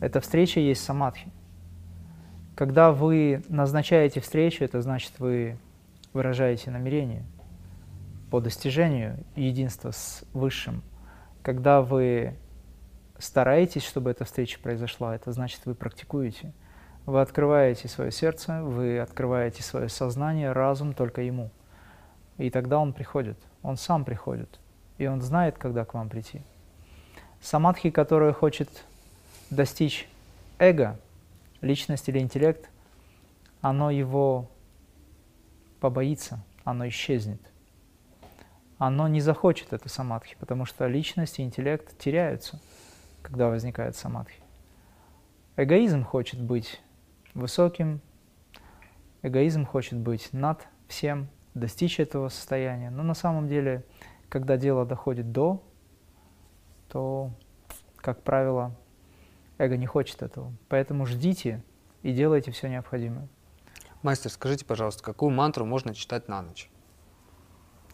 Эта встреча есть самадхи. Когда вы назначаете встречу, это значит, вы выражаете намерение по достижению единства с Высшим. Когда вы стараетесь, чтобы эта встреча произошла, это значит, вы практикуете. Вы открываете свое сердце, вы открываете свое сознание, разум только Ему – и тогда он приходит, он сам приходит, и он знает, когда к вам прийти. Самадхи, которая хочет достичь эго, личность или интеллект, оно его побоится, оно исчезнет. Оно не захочет это самадхи, потому что личность и интеллект теряются, когда возникает самадхи. Эгоизм хочет быть высоким, эгоизм хочет быть над всем, достичь этого состояния. Но на самом деле, когда дело доходит до, то, как правило, эго не хочет этого. Поэтому ждите и делайте все необходимое. Мастер, скажите, пожалуйста, какую мантру можно читать на ночь?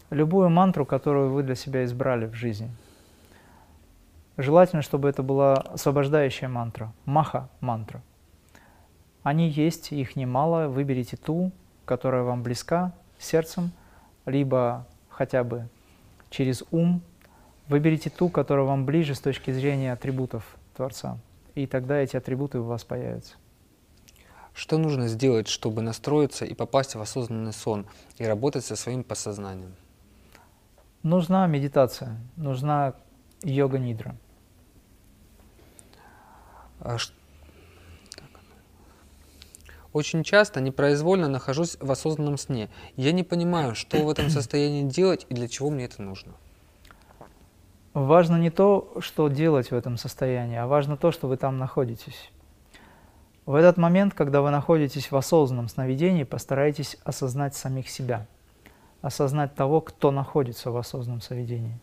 Любую мантру, которую вы для себя избрали в жизни. Желательно, чтобы это была освобождающая мантра, маха-мантра. Они есть, их немало, выберите ту, которая вам близка, сердцем, либо хотя бы через ум. Выберите ту, которая вам ближе с точки зрения атрибутов Творца, и тогда эти атрибуты у вас появятся. Что нужно сделать, чтобы настроиться и попасть в осознанный сон и работать со своим подсознанием? Нужна медитация, нужна йога-нидра. А очень часто непроизвольно нахожусь в осознанном сне. Я не понимаю, что в этом состоянии делать и для чего мне это нужно. Важно не то, что делать в этом состоянии, а важно то, что вы там находитесь. В этот момент, когда вы находитесь в осознанном сновидении, постарайтесь осознать самих себя, осознать того, кто находится в осознанном сновидении.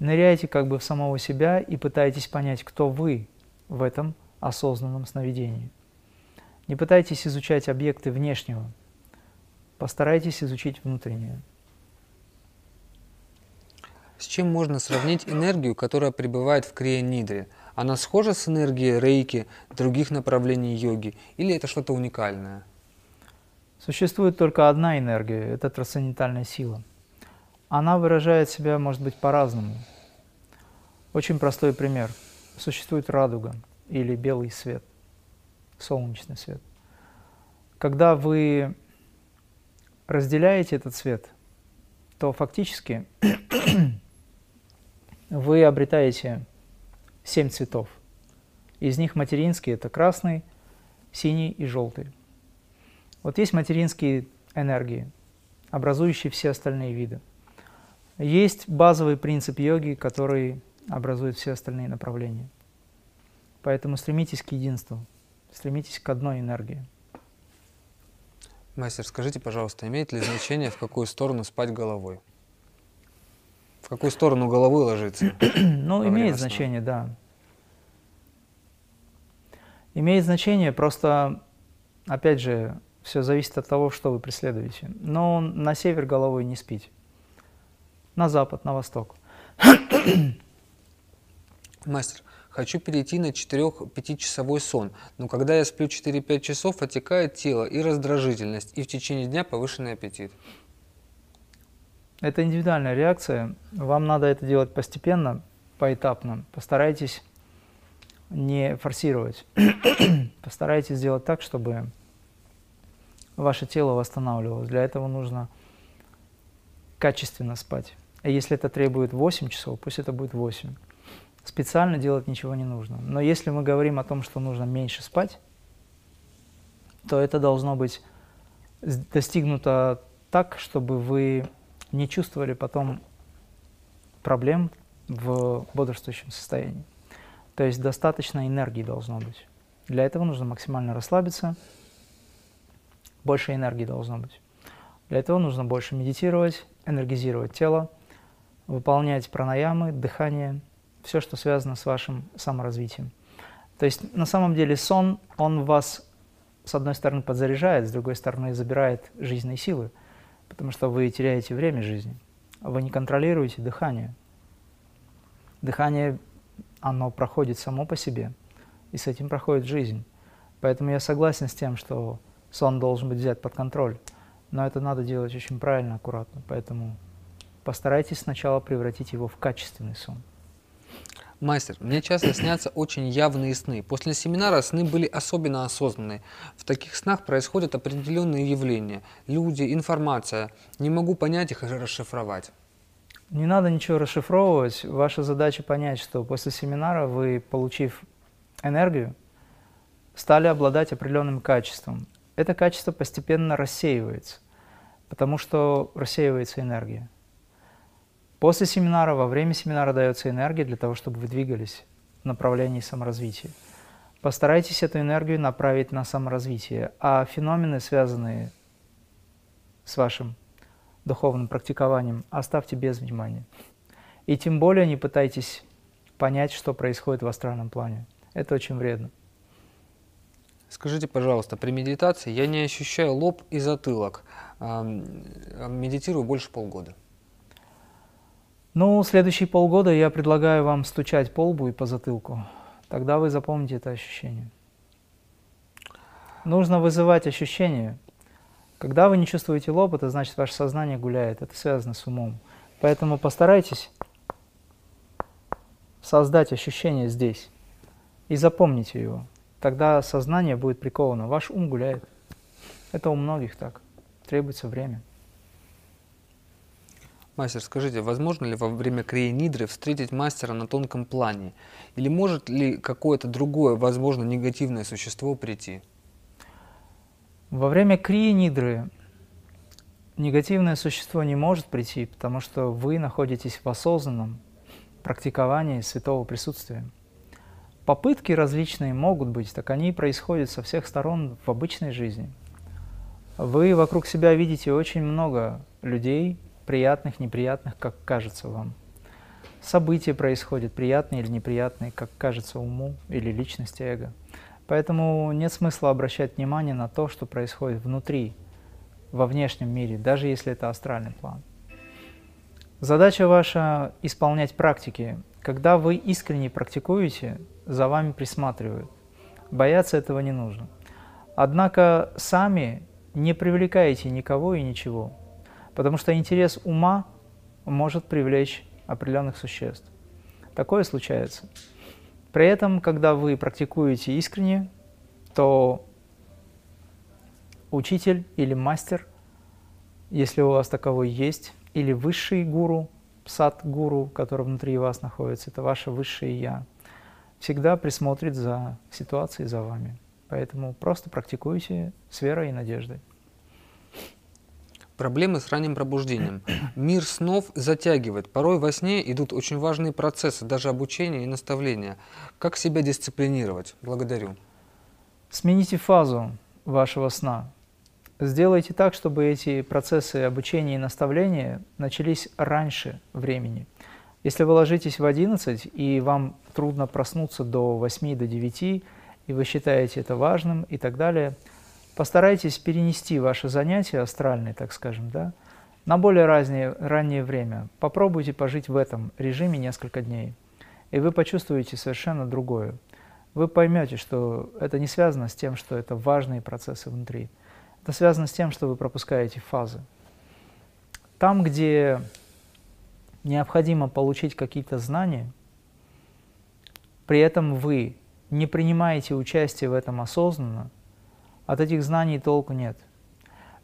Ныряйте как бы в самого себя и пытайтесь понять, кто вы в этом осознанном сновидении. Не пытайтесь изучать объекты внешнего Постарайтесь изучить внутреннее. С чем можно сравнить энергию, которая пребывает в крия-нидре? Она схожа с энергией рейки, других направлений йоги, или это что-то уникальное? Существует только одна энергия – это трансцендентальная сила. Она выражает себя, может быть, по-разному. Очень простой пример. Существует радуга или белый свет, солнечный свет. Когда вы разделяете этот свет, то фактически <coughs> вы обретаете семь цветов. Из них материнские – это красный, синий и желтый. Вот есть материнские энергии, образующие все остальные виды. Есть базовый принцип йоги, который образует все остальные направления. Поэтому стремитесь к единству, стремитесь к одной энергии. Мастер, скажите, пожалуйста, имеет ли значение, в какую сторону спать головой? В какую сторону головы ложиться? ну, имеет сна? значение, да. Имеет значение, просто, опять же, все зависит от того, что вы преследуете. Но на север головой не спите. На запад, на восток. Мастер, хочу перейти на 4-5 часовой сон, но когда я сплю 4-5 часов, отекает тело и раздражительность, и в течение дня повышенный аппетит. Это индивидуальная реакция. Вам надо это делать постепенно, поэтапно. Постарайтесь не форсировать. <coughs> Постарайтесь сделать так, чтобы ваше тело восстанавливалось. Для этого нужно качественно спать. А если это требует 8 часов, пусть это будет 8. Специально делать ничего не нужно. Но если мы говорим о том, что нужно меньше спать, то это должно быть достигнуто так, чтобы вы не чувствовали потом проблем в бодрствующем состоянии. То есть достаточно энергии должно быть. Для этого нужно максимально расслабиться, больше энергии должно быть. Для этого нужно больше медитировать, энергизировать тело, выполнять пранаямы, дыхание, все, что связано с вашим саморазвитием. То есть на самом деле сон, он вас с одной стороны подзаряжает, с другой стороны забирает жизненные силы потому что вы теряете время жизни. Вы не контролируете дыхание. Дыхание, оно проходит само по себе, и с этим проходит жизнь. Поэтому я согласен с тем, что сон должен быть взят под контроль, но это надо делать очень правильно, аккуратно. Поэтому постарайтесь сначала превратить его в качественный сон. Мастер, мне часто снятся очень явные сны. После семинара сны были особенно осознанные. В таких снах происходят определенные явления. Люди, информация. Не могу понять их и расшифровать. Не надо ничего расшифровывать. Ваша задача понять, что после семинара вы, получив энергию, стали обладать определенным качеством. Это качество постепенно рассеивается, потому что рассеивается энергия. После семинара, во время семинара дается энергия для того, чтобы вы двигались в направлении саморазвития. Постарайтесь эту энергию направить на саморазвитие, а феномены, связанные с вашим духовным практикованием, оставьте без внимания. И тем более не пытайтесь понять, что происходит в астральном плане. Это очень вредно. Скажите, пожалуйста, при медитации я не ощущаю лоб и затылок. Медитирую больше полгода. Ну, следующие полгода я предлагаю вам стучать по лбу и по затылку. Тогда вы запомните это ощущение. Нужно вызывать ощущение. Когда вы не чувствуете лоб, это значит, ваше сознание гуляет. Это связано с умом. Поэтому постарайтесь создать ощущение здесь и запомните его. Тогда сознание будет приковано. Ваш ум гуляет. Это у многих так. Требуется время. Мастер, скажите, возможно ли во время крия встретить мастера на тонком плане? Или может ли какое-то другое, возможно, негативное существо прийти? Во время крия негативное существо не может прийти, потому что вы находитесь в осознанном практиковании святого присутствия. Попытки различные могут быть, так они происходят со всех сторон в обычной жизни. Вы вокруг себя видите очень много людей, приятных, неприятных, как кажется вам. События происходят, приятные или неприятные, как кажется уму или личности эго. Поэтому нет смысла обращать внимание на то, что происходит внутри во внешнем мире, даже если это астральный план. Задача ваша – исполнять практики. Когда вы искренне практикуете, за вами присматривают. Бояться этого не нужно. Однако сами не привлекаете никого и ничего, потому что интерес ума может привлечь определенных существ. Такое случается. При этом, когда вы практикуете искренне, то учитель или мастер, если у вас таковой есть, или высший гуру, сад-гуру, который внутри вас находится, это ваше высшее «я», всегда присмотрит за ситуацией, за вами. Поэтому просто практикуйте с верой и надеждой. Проблемы с ранним пробуждением. Мир снов затягивает. Порой во сне идут очень важные процессы, даже обучение и наставления. Как себя дисциплинировать? Благодарю. Смените фазу вашего сна. Сделайте так, чтобы эти процессы обучения и наставления начались раньше времени. Если вы ложитесь в 11 и вам трудно проснуться до 8, до 9, и вы считаете это важным и так далее, постарайтесь перенести ваше занятие астральное, так скажем, да, на более раннее, раннее время. Попробуйте пожить в этом режиме несколько дней, и вы почувствуете совершенно другое. Вы поймете, что это не связано с тем, что это важные процессы внутри – это связано с тем, что вы пропускаете фазы. Там, где необходимо получить какие-то знания, при этом вы не принимаете участие в этом осознанно, от этих знаний толку нет.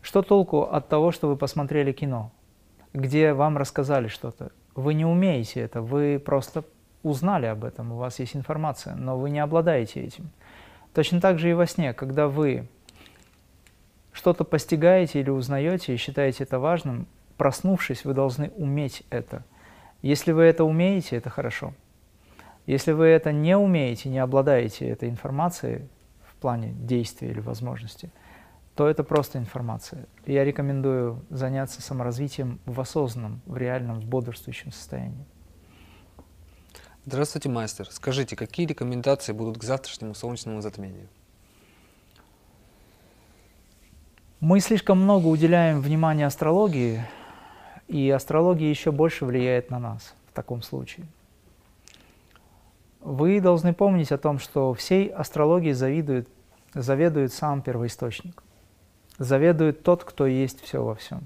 Что толку от того, что вы посмотрели кино, где вам рассказали что-то? Вы не умеете это, вы просто узнали об этом, у вас есть информация, но вы не обладаете этим. Точно так же и во сне, когда вы что-то постигаете или узнаете и считаете это важным, проснувшись, вы должны уметь это. Если вы это умеете, это хорошо. Если вы это не умеете, не обладаете этой информацией в плане действия или возможности, то это просто информация. Я рекомендую заняться саморазвитием в осознанном, в реальном, в бодрствующем состоянии. Здравствуйте, мастер. Скажите, какие рекомендации будут к завтрашнему солнечному затмению? Мы слишком много уделяем внимания астрологии, и астрология еще больше влияет на нас в таком случае. Вы должны помнить о том, что всей астрологии завидует, заведует сам первоисточник. Заведует тот, кто есть все во всем.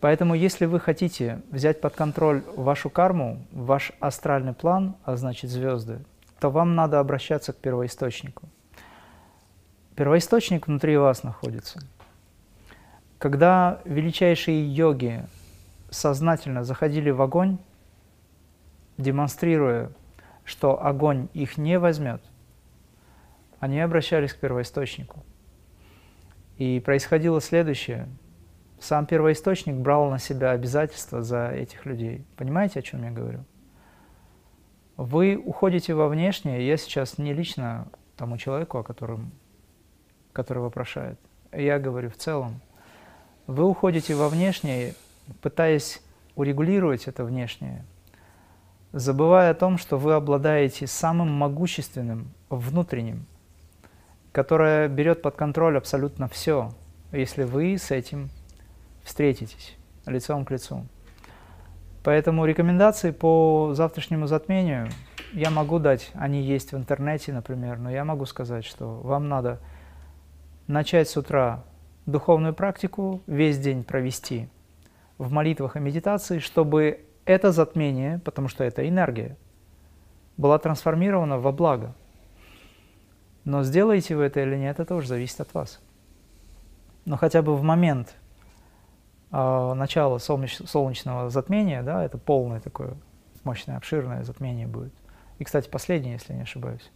Поэтому, если вы хотите взять под контроль вашу карму, ваш астральный план, а значит звезды, то вам надо обращаться к первоисточнику – Первоисточник внутри вас находится. Когда величайшие йоги сознательно заходили в огонь, демонстрируя, что огонь их не возьмет, они обращались к первоисточнику. И происходило следующее. Сам первоисточник брал на себя обязательства за этих людей. Понимаете, о чем я говорю? Вы уходите во внешнее, я сейчас не лично тому человеку, о котором который вопрошает. Я говорю в целом. Вы уходите во внешнее, пытаясь урегулировать это внешнее, забывая о том, что вы обладаете самым могущественным внутренним, которое берет под контроль абсолютно все, если вы с этим встретитесь лицом к лицу. Поэтому рекомендации по завтрашнему затмению я могу дать, они есть в интернете, например, но я могу сказать, что вам надо – начать с утра духовную практику, весь день провести в молитвах и медитации, чтобы это затмение, потому что это энергия, была трансформирована во благо. Но сделаете вы это или нет, это уже зависит от вас. Но хотя бы в момент э, начала солнеч, солнечного затмения, да, это полное такое мощное, обширное затмение будет. И, кстати, последнее, если не ошибаюсь.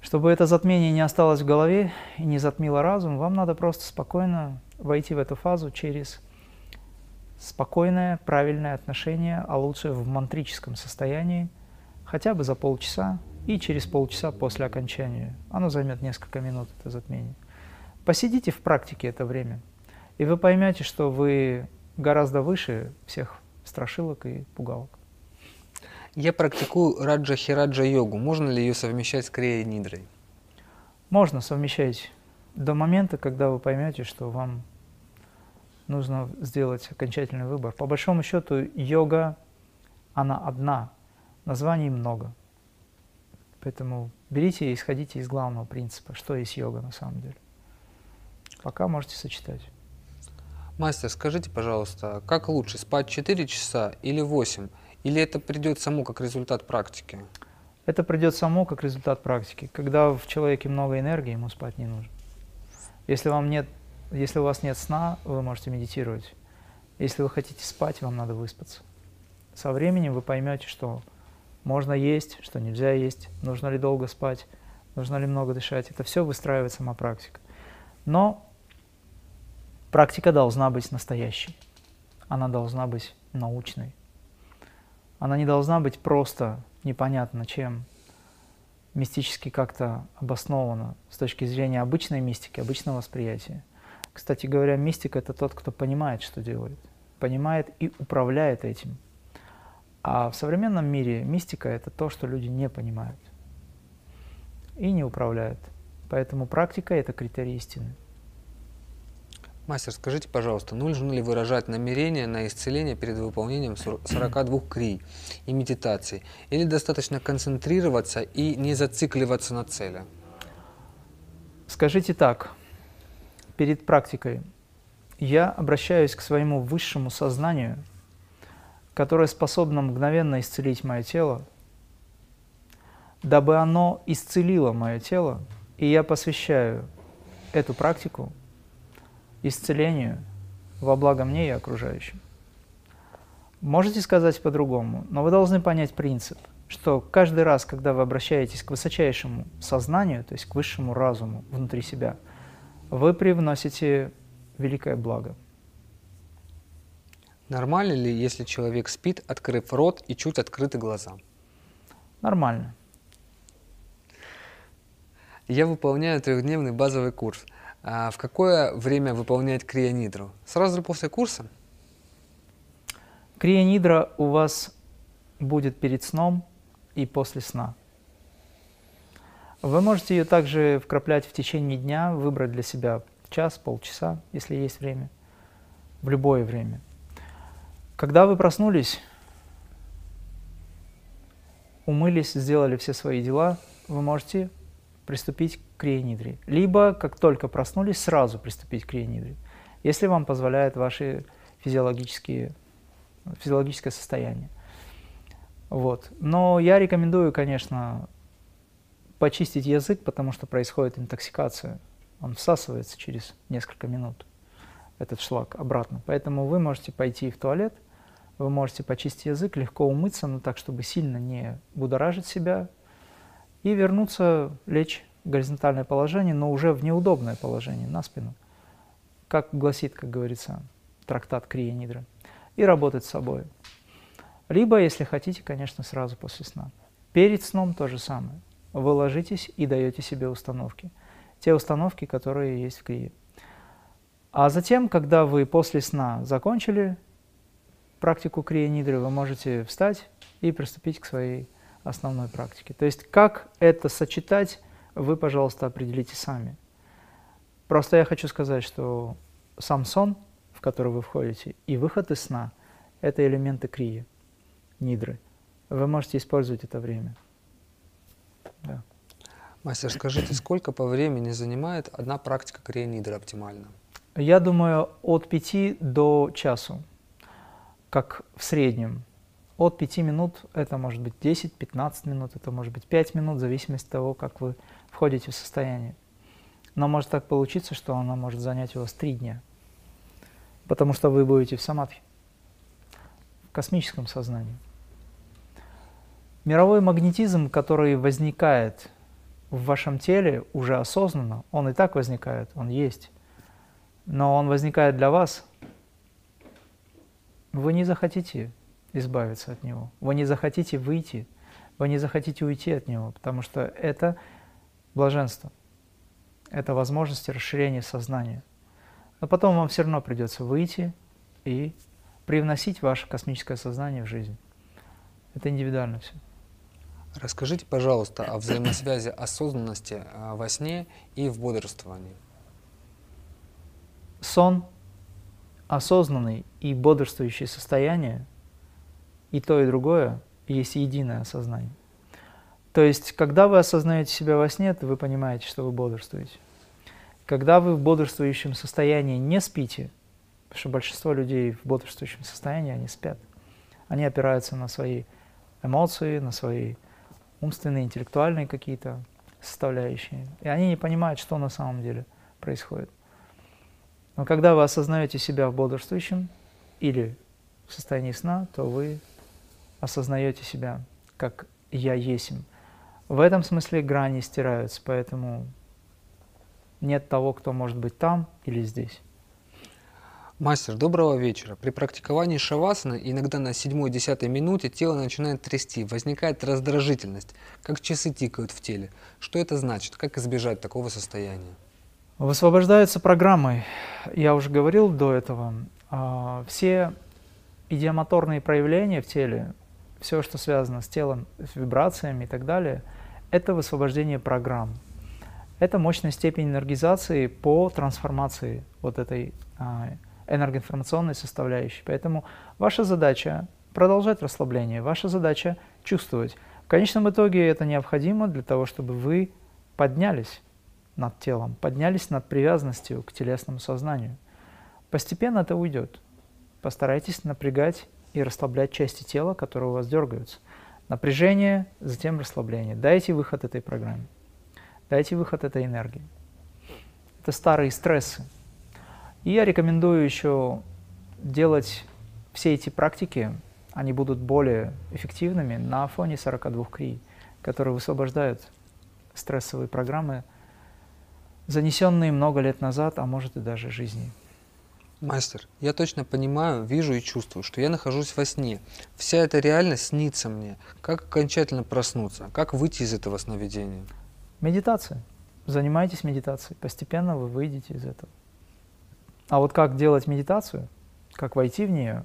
Чтобы это затмение не осталось в голове и не затмило разум, вам надо просто спокойно войти в эту фазу через спокойное, правильное отношение, а лучше в мантрическом состоянии, хотя бы за полчаса и через полчаса после окончания. Оно займет несколько минут, это затмение. Посидите в практике это время, и вы поймете, что вы гораздо выше всех страшилок и пугалок. Я практикую раджа-хираджа йогу. Можно ли ее совмещать с крия-нидрой? Можно совмещать до момента, когда вы поймете, что вам нужно сделать окончательный выбор. По большому счету, йога, она одна, названий много. Поэтому берите и исходите из главного принципа, что есть йога на самом деле. Пока можете сочетать. Мастер, скажите, пожалуйста, как лучше, спать 4 часа или 8? Или это придет само как результат практики? Это придет само как результат практики. Когда в человеке много энергии, ему спать не нужно. Если, вам нет, если у вас нет сна, вы можете медитировать. Если вы хотите спать, вам надо выспаться. Со временем вы поймете, что можно есть, что нельзя есть, нужно ли долго спать, нужно ли много дышать. Это все выстраивает сама практика. Но практика должна быть настоящей. Она должна быть научной. Она не должна быть просто непонятно чем, мистически как-то обоснована с точки зрения обычной мистики, обычного восприятия. Кстати говоря, мистик – это тот, кто понимает, что делает, понимает и управляет этим. А в современном мире мистика – это то, что люди не понимают и не управляют. Поэтому практика – это критерий истины. Мастер, скажите, пожалуйста, нужно ли выражать намерение на исцеление перед выполнением 42 крий и медитации? Или достаточно концентрироваться и не зацикливаться на цели? Скажите так, перед практикой я обращаюсь к своему высшему сознанию, которое способно мгновенно исцелить мое тело, дабы оно исцелило мое тело, и я посвящаю эту практику – исцелению во благо мне и окружающим. Можете сказать по-другому, но вы должны понять принцип, что каждый раз, когда вы обращаетесь к высочайшему сознанию, то есть к высшему разуму внутри себя, вы привносите великое благо. Нормально ли, если человек спит, открыв рот и чуть открыты глаза? Нормально. Я выполняю трехдневный базовый курс. А в какое время выполнять крионидру? Сразу после курса? Крионидра у вас будет перед сном и после сна. Вы можете ее также вкраплять в течение дня, выбрать для себя час, полчаса, если есть время, в любое время. Когда вы проснулись, умылись, сделали все свои дела, вы можете приступить к крионидре. Либо, как только проснулись, сразу приступить к крионидре, если вам позволяет ваше физиологические, физиологическое состояние. Вот. Но я рекомендую, конечно, почистить язык, потому что происходит интоксикация. Он всасывается через несколько минут, этот шлак, обратно. Поэтому вы можете пойти в туалет, вы можете почистить язык, легко умыться, но так, чтобы сильно не будоражить себя, и вернуться, лечь в горизонтальное положение, но уже в неудобное положение, на спину, как гласит, как говорится, трактат Крия Нидры, и работать с собой. Либо, если хотите, конечно, сразу после сна. Перед сном то же самое. Вы ложитесь и даете себе установки. Те установки, которые есть в Крие. А затем, когда вы после сна закончили практику Крия Нидры, вы можете встать и приступить к своей основной практики. То есть как это сочетать, вы, пожалуйста, определите сами. Просто я хочу сказать, что сам сон, в который вы входите, и выход из сна – это элементы крии, нидры. Вы можете использовать это время. Да. Мастер, скажите, сколько по времени занимает одна практика крия нидры оптимально? Я думаю, от пяти до часу, как в среднем. От 5 минут, это может быть 10-15 минут, это может быть 5 минут, в зависимости от того, как вы входите в состояние. Но может так получиться, что она может занять у вас 3 дня, потому что вы будете в самадхи, в космическом сознании. Мировой магнетизм, который возникает в вашем теле уже осознанно, он и так возникает, он есть, но он возникает для вас, вы не захотите избавиться от него. Вы не захотите выйти, вы не захотите уйти от него, потому что это блаженство, это возможность расширения сознания. Но потом вам все равно придется выйти и привносить ваше космическое сознание в жизнь. Это индивидуально все. Расскажите, пожалуйста, о взаимосвязи осознанности а, во сне и в бодрствовании. сон, осознанный и бодрствующее состояние, и то, и другое есть единое осознание. То есть, когда вы осознаете себя во сне, то вы понимаете, что вы бодрствуете. Когда вы в бодрствующем состоянии не спите, потому что большинство людей в бодрствующем состоянии, они спят, они опираются на свои эмоции, на свои умственные, интеллектуальные какие-то составляющие. И они не понимают, что на самом деле происходит. Но когда вы осознаете себя в бодрствующем или в состоянии сна, то вы осознаете себя как «я есим». В этом смысле грани стираются, поэтому нет того, кто может быть там или здесь. Мастер, доброго вечера. При практиковании шавасаны иногда на 7-10 минуте тело начинает трясти, возникает раздражительность, как часы тикают в теле. Что это значит? Как избежать такого состояния? Высвобождаются программы. Я уже говорил до этого. А, все идиомоторные проявления в теле, все, что связано с телом, с вибрациями и так далее, это высвобождение программ. Это мощная степень энергизации по трансформации вот этой а, энергоинформационной составляющей. Поэтому ваша задача продолжать расслабление, ваша задача чувствовать. В конечном итоге это необходимо для того, чтобы вы поднялись над телом, поднялись над привязанностью к телесному сознанию. Постепенно это уйдет. Постарайтесь напрягать и расслаблять части тела, которые у вас дергаются. Напряжение, затем расслабление. Дайте выход этой программе. Дайте выход этой энергии. Это старые стрессы, и я рекомендую еще делать все эти практики, они будут более эффективными на фоне 42 крий, которые высвобождают стрессовые программы, занесенные много лет назад, а может и даже жизни. Мастер, я точно понимаю, вижу и чувствую, что я нахожусь во сне. Вся эта реальность снится мне. Как окончательно проснуться? Как выйти из этого сновидения? Медитация. Занимайтесь медитацией. Постепенно вы выйдете из этого. А вот как делать медитацию, как войти в нее,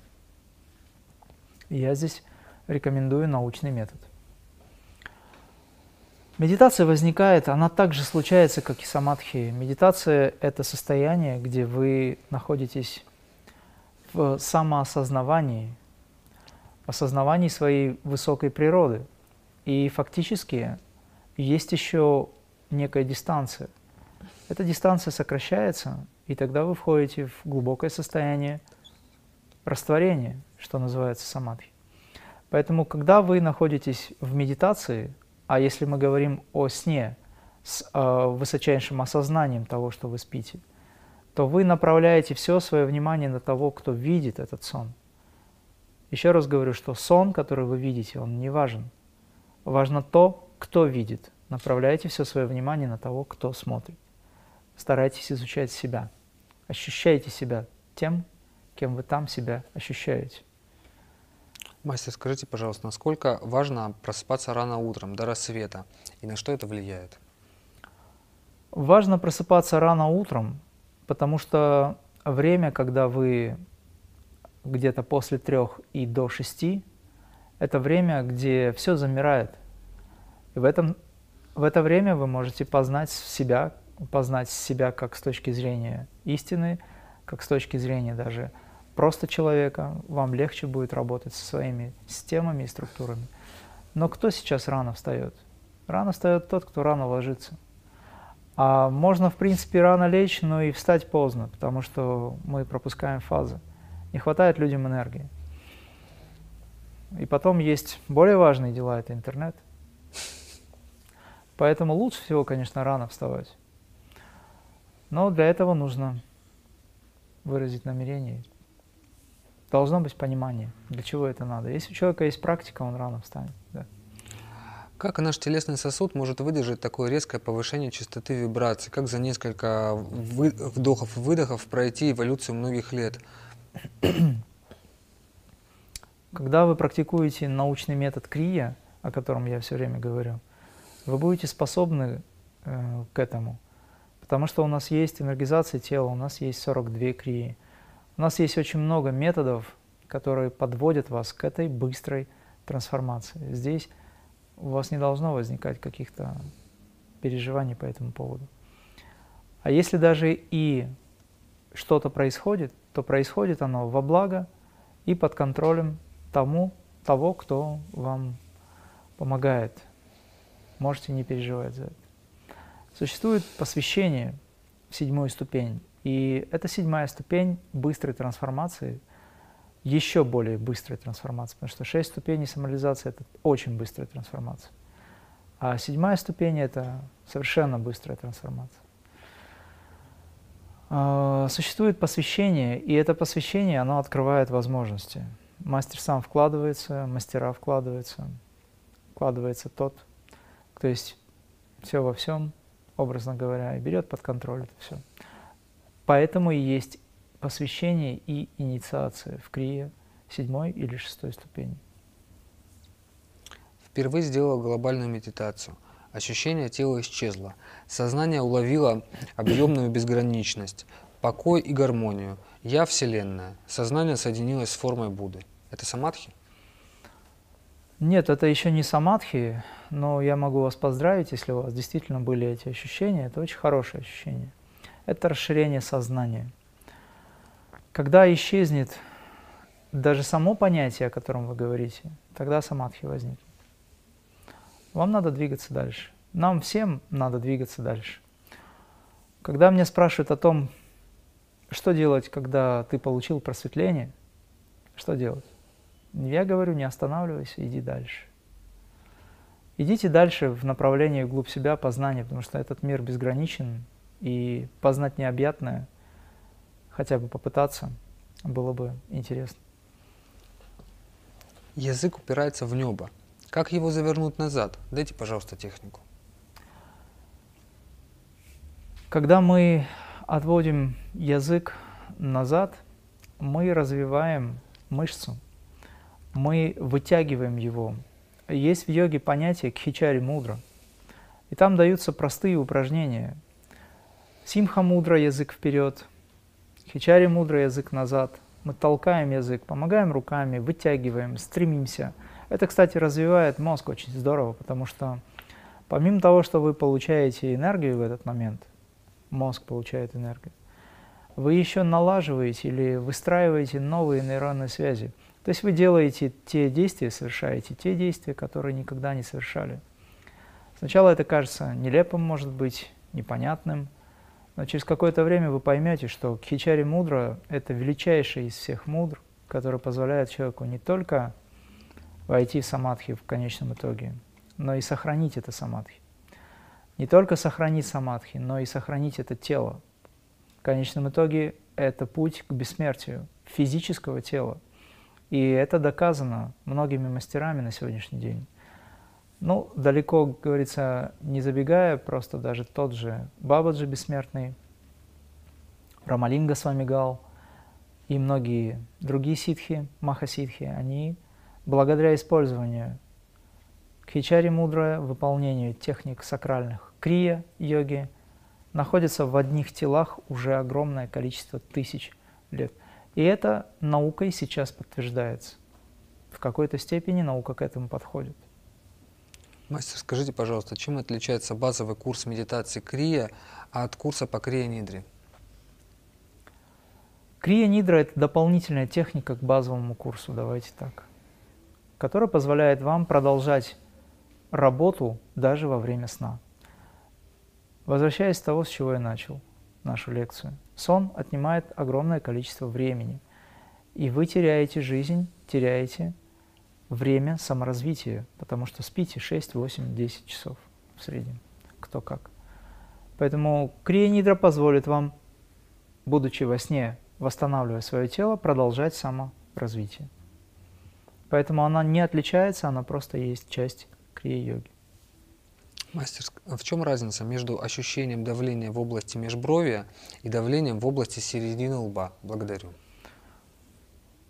я здесь рекомендую научный метод. Медитация возникает, она также случается, как и самадхи. Медитация – это состояние, где вы находитесь в самоосознавании, осознавании своей высокой природы. И фактически есть еще некая дистанция. Эта дистанция сокращается, и тогда вы входите в глубокое состояние растворения, что называется самадхи. Поэтому, когда вы находитесь в медитации, а если мы говорим о сне с э, высочайшим осознанием того, что вы спите, то вы направляете все свое внимание на того, кто видит этот сон. Еще раз говорю, что сон, который вы видите, он не важен. Важно то, кто видит. Направляйте все свое внимание на того, кто смотрит. Старайтесь изучать себя ощущаете себя тем, кем вы там себя ощущаете. Мастер, скажите, пожалуйста, насколько важно просыпаться рано утром, до рассвета, и на что это влияет? Важно просыпаться рано утром, потому что время, когда вы где-то после трех и до шести, это время, где все замирает. И в, этом, в это время вы можете познать себя познать себя как с точки зрения истины, как с точки зрения даже просто человека, вам легче будет работать со своими системами и структурами. Но кто сейчас рано встает? Рано встает тот, кто рано ложится. А можно, в принципе, рано лечь, но и встать поздно, потому что мы пропускаем фазы. Не хватает людям энергии. И потом есть более важные дела, это интернет. Поэтому лучше всего, конечно, рано вставать. Но для этого нужно выразить намерение. Должно быть понимание, для чего это надо. Если у человека есть практика, он рано встанет. Да. Как наш телесный сосуд может выдержать такое резкое повышение частоты вибраций? Как за несколько вдохов и выдохов пройти эволюцию многих лет? Когда вы практикуете научный метод крия, о котором я все время говорю, вы будете способны э, к этому – Потому что у нас есть энергизация тела, у нас есть 42 крии. У нас есть очень много методов, которые подводят вас к этой быстрой трансформации. Здесь у вас не должно возникать каких-то переживаний по этому поводу. А если даже и что-то происходит, то происходит оно во благо и под контролем тому, того, кто вам помогает. Можете не переживать за это. Существует посвящение в седьмую ступень. И это седьмая ступень быстрой трансформации, еще более быстрой трансформации, потому что шесть ступеней самореализации – это очень быстрая трансформация. А седьмая ступень – это совершенно быстрая трансформация. А, существует посвящение, и это посвящение, оно открывает возможности. Мастер сам вкладывается, мастера вкладываются, вкладывается тот, кто есть все во всем, образно говоря, и берет под контроль это все. Поэтому и есть посвящение и инициация в крие седьмой или шестой ступени. Впервые сделал глобальную медитацию. Ощущение тела исчезло. Сознание уловило объемную безграничность, покой и гармонию. Я – Вселенная. Сознание соединилось с формой Будды. Это самадхи? Нет, это еще не самадхи, но я могу вас поздравить, если у вас действительно были эти ощущения. Это очень хорошее ощущение это расширение сознания. Когда исчезнет даже само понятие, о котором вы говорите, тогда самадхи возникнет. Вам надо двигаться дальше. Нам всем надо двигаться дальше. Когда меня спрашивают о том, что делать, когда ты получил просветление, что делать? Я говорю, не останавливайся, иди дальше. Идите дальше в направлении вглубь себя, познания, потому что этот мир безграничен, и познать необъятное, хотя бы попытаться, было бы интересно. Язык упирается в небо. Как его завернуть назад? Дайте, пожалуйста, технику. Когда мы отводим язык назад, мы развиваем мышцу, мы вытягиваем его. Есть в йоге понятие кхичари мудра, и там даются простые упражнения – Симха мудро язык вперед, хичари мудро язык назад. Мы толкаем язык, помогаем руками, вытягиваем, стремимся. Это, кстати, развивает мозг очень здорово, потому что помимо того, что вы получаете энергию в этот момент, мозг получает энергию, вы еще налаживаете или выстраиваете новые нейронные связи. То есть вы делаете те действия, совершаете те действия, которые никогда не совершали. Сначала это кажется нелепым, может быть, непонятным – но через какое-то время вы поймете, что Кхичари Мудра – это величайший из всех мудр, который позволяет человеку не только войти в самадхи в конечном итоге, но и сохранить это самадхи. Не только сохранить самадхи, но и сохранить это тело. В конечном итоге это путь к бессмертию физического тела. И это доказано многими мастерами на сегодняшний день. Ну, далеко, говорится, не забегая, просто даже тот же Бабаджи бессмертный, Рамалинга с вами гал и многие другие ситхи, махаситхи, они благодаря использованию кхичари мудра, выполнению техник сакральных крия йоги, находятся в одних телах уже огромное количество тысяч лет. И это наукой сейчас подтверждается. В какой-то степени наука к этому подходит. Мастер, скажите, пожалуйста, чем отличается базовый курс медитации Крия от курса по Крия Нидре? Крия Нидра – это дополнительная техника к базовому курсу, давайте так, которая позволяет вам продолжать работу даже во время сна. Возвращаясь с того, с чего я начал нашу лекцию. Сон отнимает огромное количество времени, и вы теряете жизнь, теряете время саморазвития, потому что спите 6, 8, 10 часов в среднем, кто как. Поэтому крия позволит вам, будучи во сне, восстанавливая свое тело, продолжать саморазвитие. Поэтому она не отличается, она просто есть часть крия-йоги. Мастер, в чем разница между ощущением давления в области межбровья и давлением в области середины лба? Благодарю.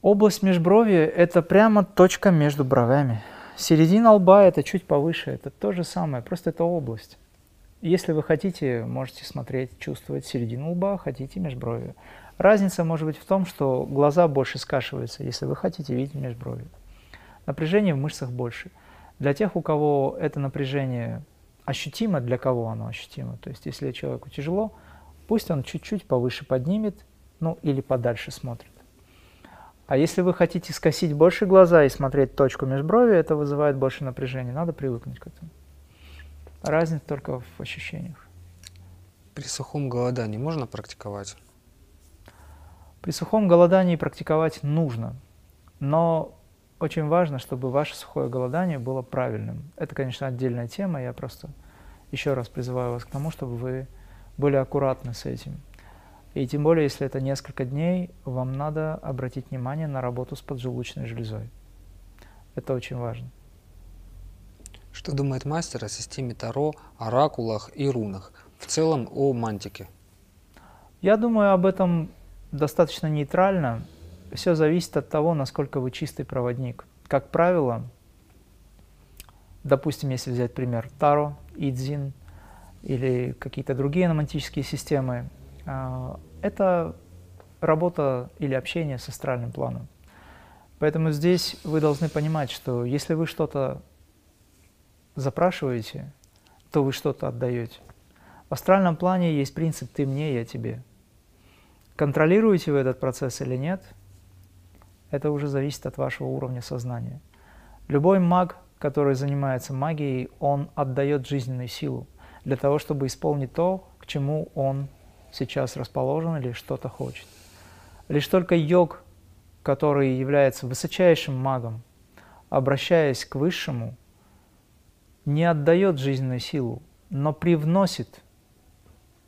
Область межброви – это прямо точка между бровями. Середина лба – это чуть повыше, это то же самое, просто это область. Если вы хотите, можете смотреть, чувствовать середину лба, хотите межброви. Разница может быть в том, что глаза больше скашиваются, если вы хотите видеть межброви. Напряжение в мышцах больше. Для тех, у кого это напряжение ощутимо, для кого оно ощутимо, то есть если человеку тяжело, пусть он чуть-чуть повыше поднимет ну или подальше смотрит. А если вы хотите скосить больше глаза и смотреть точку межброви, это вызывает больше напряжения. Надо привыкнуть к этому. Разница только в ощущениях. При сухом голодании можно практиковать? При сухом голодании практиковать нужно, но очень важно, чтобы ваше сухое голодание было правильным. Это, конечно, отдельная тема, я просто еще раз призываю вас к тому, чтобы вы были аккуратны с этим. И тем более, если это несколько дней, вам надо обратить внимание на работу с поджелудочной железой. Это очень важно. Что думает мастер о системе Таро, оракулах и рунах? В целом о мантике. Я думаю об этом достаточно нейтрально. Все зависит от того, насколько вы чистый проводник. Как правило, допустим, если взять пример Таро, Идзин или какие-то другие номантические системы, а, это работа или общение с астральным планом. Поэтому здесь вы должны понимать, что если вы что-то запрашиваете, то вы что-то отдаете. В астральном плане есть принцип «ты мне, я тебе». Контролируете вы этот процесс или нет, это уже зависит от вашего уровня сознания. Любой маг, который занимается магией, он отдает жизненную силу для того, чтобы исполнить то, к чему он сейчас расположен или что-то хочет. Лишь только йог, который является высочайшим магом, обращаясь к высшему, не отдает жизненную силу, но привносит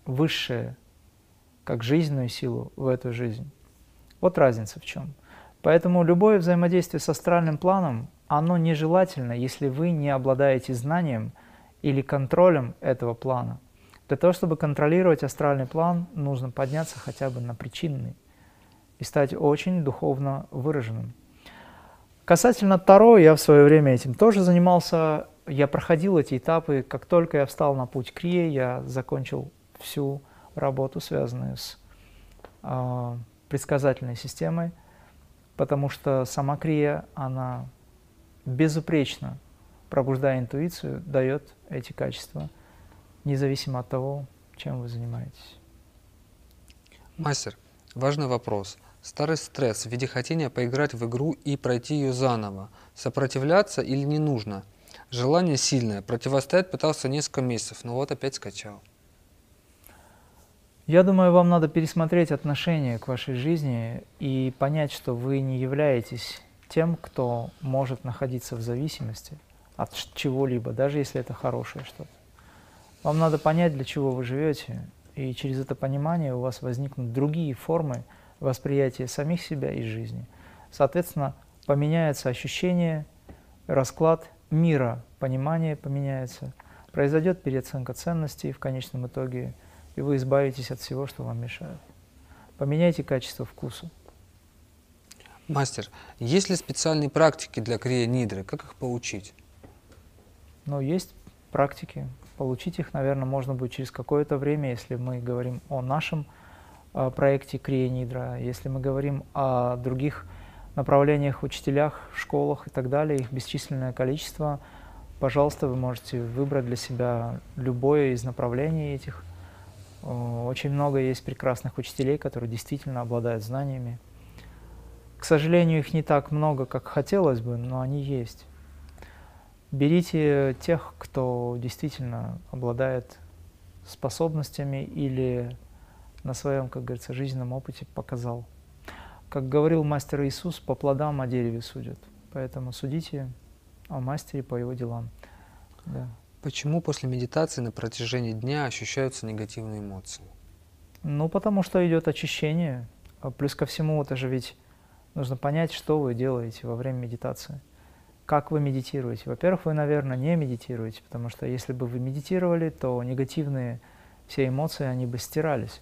высшее, как жизненную силу в эту жизнь. Вот разница в чем. Поэтому любое взаимодействие с астральным планом, оно нежелательно, если вы не обладаете знанием или контролем этого плана – для того, чтобы контролировать астральный план, нужно подняться хотя бы на причинный и стать очень духовно выраженным. Касательно Таро, я в свое время этим тоже занимался. Я проходил эти этапы. Как только я встал на путь Крия, я закончил всю работу, связанную с э, предсказательной системой, потому что сама Крия, она безупречно, пробуждая интуицию, дает эти качества – независимо от того, чем вы занимаетесь. Мастер, важный вопрос. Старый стресс в виде хотения поиграть в игру и пройти ее заново. Сопротивляться или не нужно? Желание сильное. Противостоять пытался несколько месяцев, но вот опять скачал. Я думаю, вам надо пересмотреть отношение к вашей жизни и понять, что вы не являетесь тем, кто может находиться в зависимости от чего-либо, даже если это хорошее что-то. Вам надо понять, для чего вы живете, и через это понимание у вас возникнут другие формы восприятия самих себя и жизни. Соответственно, поменяется ощущение, расклад мира, понимание поменяется, произойдет переоценка ценностей в конечном итоге, и вы избавитесь от всего, что вам мешает. Поменяйте качество вкуса. Мастер, есть ли специальные практики для крия нидры? Как их получить? Ну, есть практики. Получить их, наверное, можно будет через какое-то время, если мы говорим о нашем э, проекте Крия Нидра, если мы говорим о других направлениях, учителях, школах и так далее, их бесчисленное количество. Пожалуйста, вы можете выбрать для себя любое из направлений этих. Очень много есть прекрасных учителей, которые действительно обладают знаниями. К сожалению, их не так много, как хотелось бы, но они есть. Берите тех, кто действительно обладает способностями или на своем, как говорится, жизненном опыте показал. Как говорил мастер Иисус, по плодам о дереве судят. Поэтому судите о мастере по его делам. Да. Почему после медитации на протяжении дня ощущаются негативные эмоции? Ну, потому что идет очищение. А плюс ко всему, это же ведь нужно понять, что вы делаете во время медитации как вы медитируете. Во-первых, вы, наверное, не медитируете, потому что если бы вы медитировали, то негативные все эмоции, они бы стирались.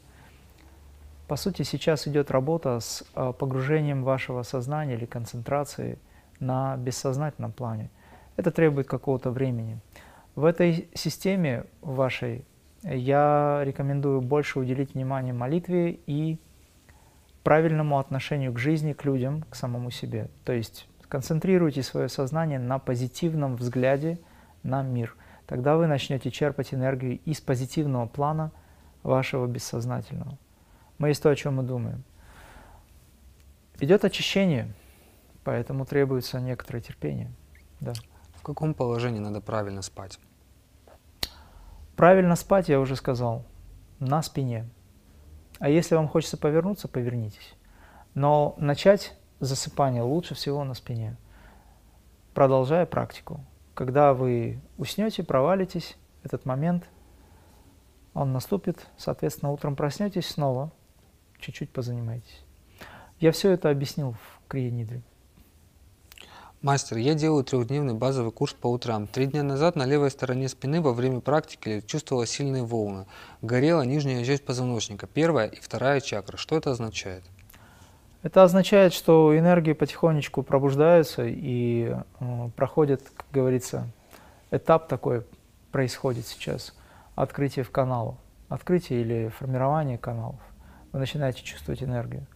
По сути, сейчас идет работа с а, погружением вашего сознания или концентрации на бессознательном плане. Это требует какого-то времени. В этой системе вашей я рекомендую больше уделить внимание молитве и правильному отношению к жизни, к людям, к самому себе. То есть Концентрируйте свое сознание на позитивном взгляде на мир. Тогда вы начнете черпать энергию из позитивного плана вашего бессознательного. Мы есть то, о чем мы думаем. Идет очищение, поэтому требуется некоторое терпение. Да. В каком положении надо правильно спать? Правильно спать, я уже сказал, на спине. А если вам хочется повернуться, повернитесь. Но начать засыпание лучше всего на спине, продолжая практику. Когда вы уснете, провалитесь, этот момент, он наступит, соответственно, утром проснетесь снова, чуть-чуть позанимайтесь. Я все это объяснил в Крия Мастер, я делаю трехдневный базовый курс по утрам. Три дня назад на левой стороне спины во время практики чувствовала сильные волны. Горела нижняя часть позвоночника, первая и вторая чакра. Что это означает? Это означает, что энергии потихонечку пробуждаются и э, проходит, как говорится, этап такой происходит сейчас, открытие в каналу, открытие или формирование каналов. Вы начинаете чувствовать энергию.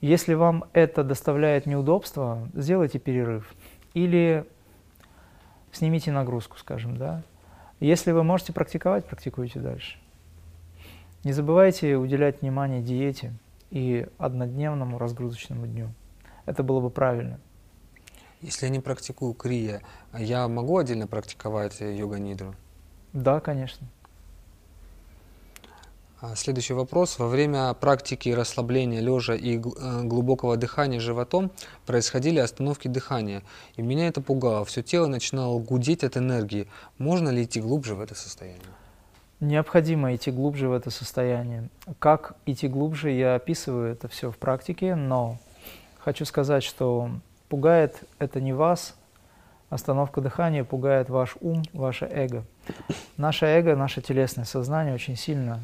Если вам это доставляет неудобства, сделайте перерыв или снимите нагрузку, скажем, да. Если вы можете практиковать, практикуйте дальше. Не забывайте уделять внимание диете и однодневному разгрузочному дню. Это было бы правильно. Если я не практикую крия, я могу отдельно практиковать йога-нидру? Да, конечно. А, следующий вопрос. Во время практики расслабления лежа и э, глубокого дыхания животом происходили остановки дыхания. И меня это пугало. Все тело начинало гудеть от энергии. Можно ли идти глубже в это состояние? Необходимо идти глубже в это состояние. Как идти глубже, я описываю это все в практике, но хочу сказать, что пугает это не вас, остановка дыхания пугает ваш ум, ваше эго. Наше эго, наше телесное сознание очень сильно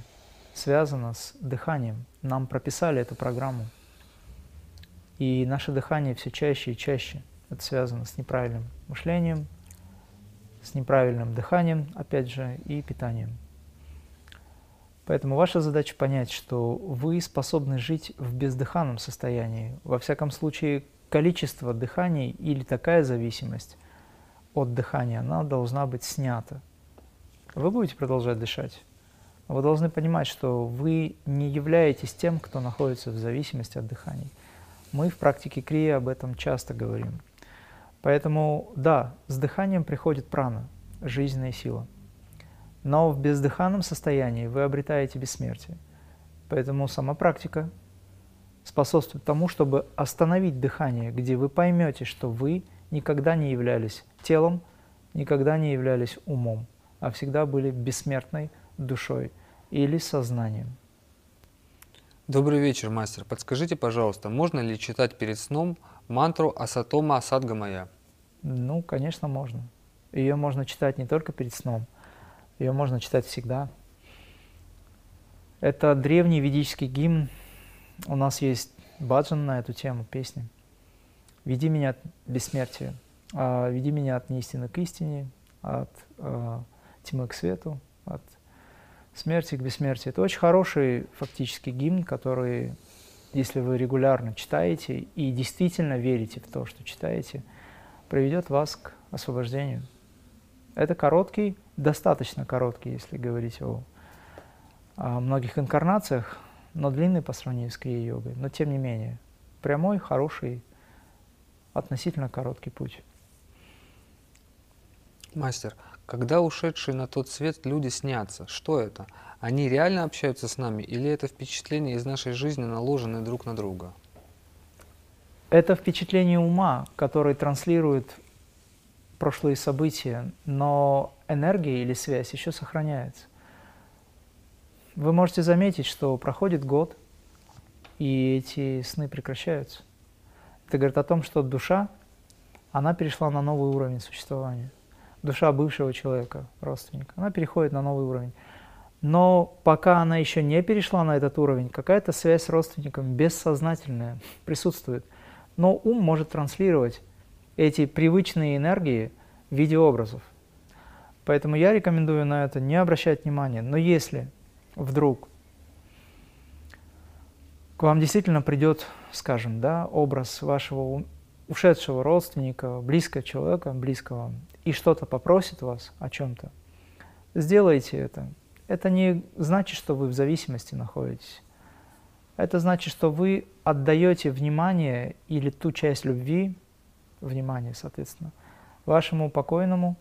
связано с дыханием. Нам прописали эту программу. И наше дыхание все чаще и чаще. Это связано с неправильным мышлением, с неправильным дыханием, опять же, и питанием. Поэтому ваша задача понять, что вы способны жить в бездыханном состоянии. Во всяком случае, количество дыханий или такая зависимость от дыхания, она должна быть снята. Вы будете продолжать дышать. Вы должны понимать, что вы не являетесь тем, кто находится в зависимости от дыхания. Мы в практике крия об этом часто говорим. Поэтому, да, с дыханием приходит прана, жизненная сила. Но в бездыханном состоянии вы обретаете бессмертие. Поэтому сама практика способствует тому, чтобы остановить дыхание, где вы поймете, что вы никогда не являлись телом, никогда не являлись умом, а всегда были бессмертной душой или сознанием. Добрый вечер, мастер. Подскажите, пожалуйста, можно ли читать перед сном мантру Асатома Асадгамая? Ну, конечно, можно. Ее можно читать не только перед сном, ее можно читать всегда. Это древний ведический гимн. У нас есть баджан на эту тему, песни. «Веди меня от бессмертия, а, веди меня от неистины к истине, от а, тьмы к свету, от смерти к бессмертию. Это очень хороший фактически гимн, который, если вы регулярно читаете и действительно верите в то, что читаете, приведет вас к освобождению. Это короткий, достаточно короткий, если говорить о, о многих инкарнациях, но длинный по сравнению с крия-йогой. Но тем не менее, прямой, хороший, относительно короткий путь. Мастер, когда ушедшие на тот свет люди снятся, что это? Они реально общаются с нами или это впечатление из нашей жизни, наложенное друг на друга? Это впечатление ума, который транслирует прошлые события, но энергия или связь еще сохраняется. Вы можете заметить, что проходит год, и эти сны прекращаются. Это говорит о том, что душа, она перешла на новый уровень существования душа бывшего человека, родственника, она переходит на новый уровень. Но пока она еще не перешла на этот уровень, какая-то связь с родственником бессознательная присутствует. Но ум может транслировать эти привычные энергии в виде образов. Поэтому я рекомендую на это не обращать внимания. Но если вдруг к вам действительно придет, скажем, да, образ вашего ушедшего родственника, близкого человека, близкого, и что-то попросит вас о чем-то, сделайте это. Это не значит, что вы в зависимости находитесь. Это значит, что вы отдаете внимание или ту часть любви, внимание, соответственно, вашему покойному,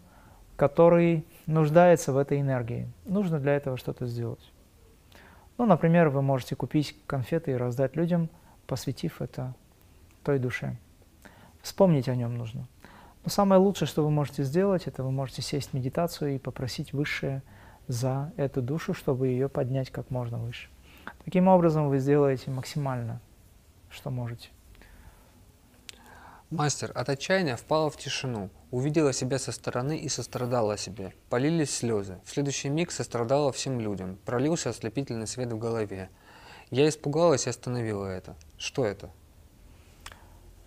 который нуждается в этой энергии. Нужно для этого что-то сделать. Ну, например, вы можете купить конфеты и раздать людям, посвятив это той душе. Вспомнить о нем нужно. Но самое лучшее, что вы можете сделать, это вы можете сесть в медитацию и попросить Высшее за эту душу, чтобы ее поднять как можно выше. Таким образом вы сделаете максимально, что можете. Мастер от отчаяния впала в тишину, увидела себя со стороны и сострадала себе. Полились слезы. В следующий миг сострадала всем людям. Пролился ослепительный свет в голове. Я испугалась и остановила это. Что это?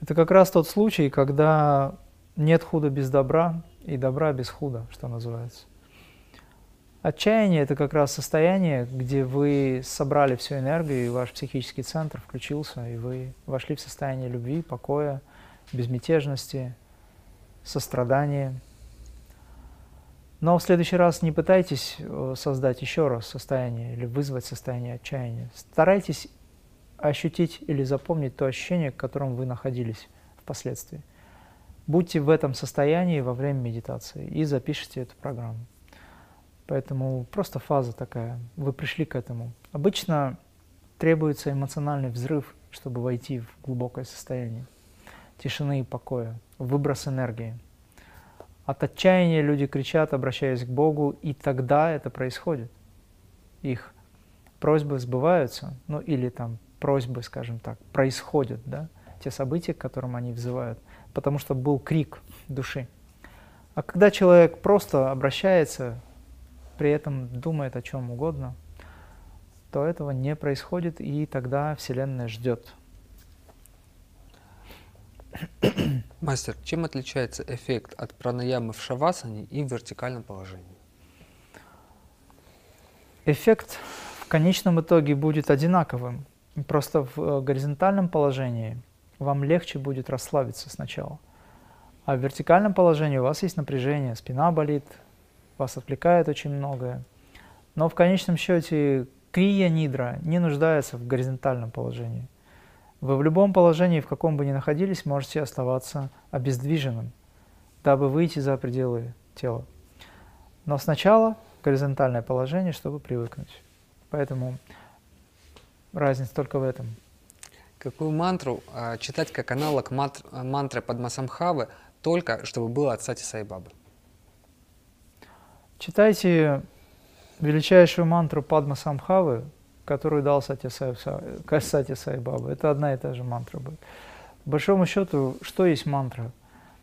Это как раз тот случай, когда нет худа без добра и добра без худа, что называется. Отчаяние – это как раз состояние, где вы собрали всю энергию, и ваш психический центр включился, и вы вошли в состояние любви, покоя, безмятежности, сострадания. Но в следующий раз не пытайтесь э, создать еще раз состояние или вызвать состояние отчаяния. Старайтесь ощутить или запомнить то ощущение, в котором вы находились впоследствии. Будьте в этом состоянии во время медитации и запишите эту программу. Поэтому просто фаза такая, вы пришли к этому. Обычно требуется эмоциональный взрыв, чтобы войти в глубокое состояние тишины и покоя, выброс энергии. От отчаяния люди кричат, обращаясь к Богу, и тогда это происходит. Их просьбы сбываются, ну или там просьбы, скажем так, происходят, да, те события, к которым они взывают, потому что был крик души. А когда человек просто обращается при этом думает о чем угодно, то этого не происходит, и тогда Вселенная ждет. Мастер, чем отличается эффект от пранаямы в шавасане и в вертикальном положении? Эффект в конечном итоге будет одинаковым. Просто в э, горизонтальном положении вам легче будет расслабиться сначала. А в вертикальном положении у вас есть напряжение, спина болит, вас отвлекает очень многое. Но в конечном счете крия нидра не нуждается в горизонтальном положении. Вы в любом положении, в каком бы ни находились, можете оставаться обездвиженным, дабы выйти за пределы тела. Но сначала горизонтальное положение, чтобы привыкнуть. Поэтому разница только в этом. Какую мантру э, читать как аналог мантр, мантры Падмасамхавы, только чтобы было от Сати Сайбабы? Читайте величайшую мантру Падма Самхавы, которую дал Сати Сай, Сати Сай Баба. Это одна и та же мантра будет. По большому счету, что есть мантра?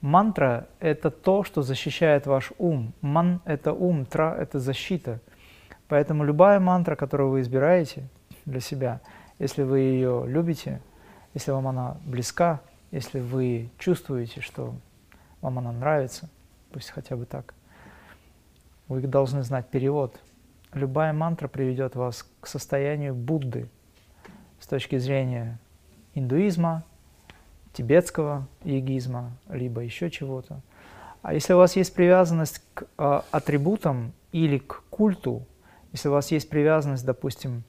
Мантра – это то, что защищает ваш ум. Ман – это ум, тра – это защита. Поэтому любая мантра, которую вы избираете для себя, если вы ее любите, если вам она близка, если вы чувствуете, что вам она нравится, пусть хотя бы так – вы должны знать перевод. Любая мантра приведет вас к состоянию Будды с точки зрения индуизма, тибетского йогизма, либо еще чего-то. А если у вас есть привязанность к э, атрибутам или к культу, если у вас есть привязанность, допустим,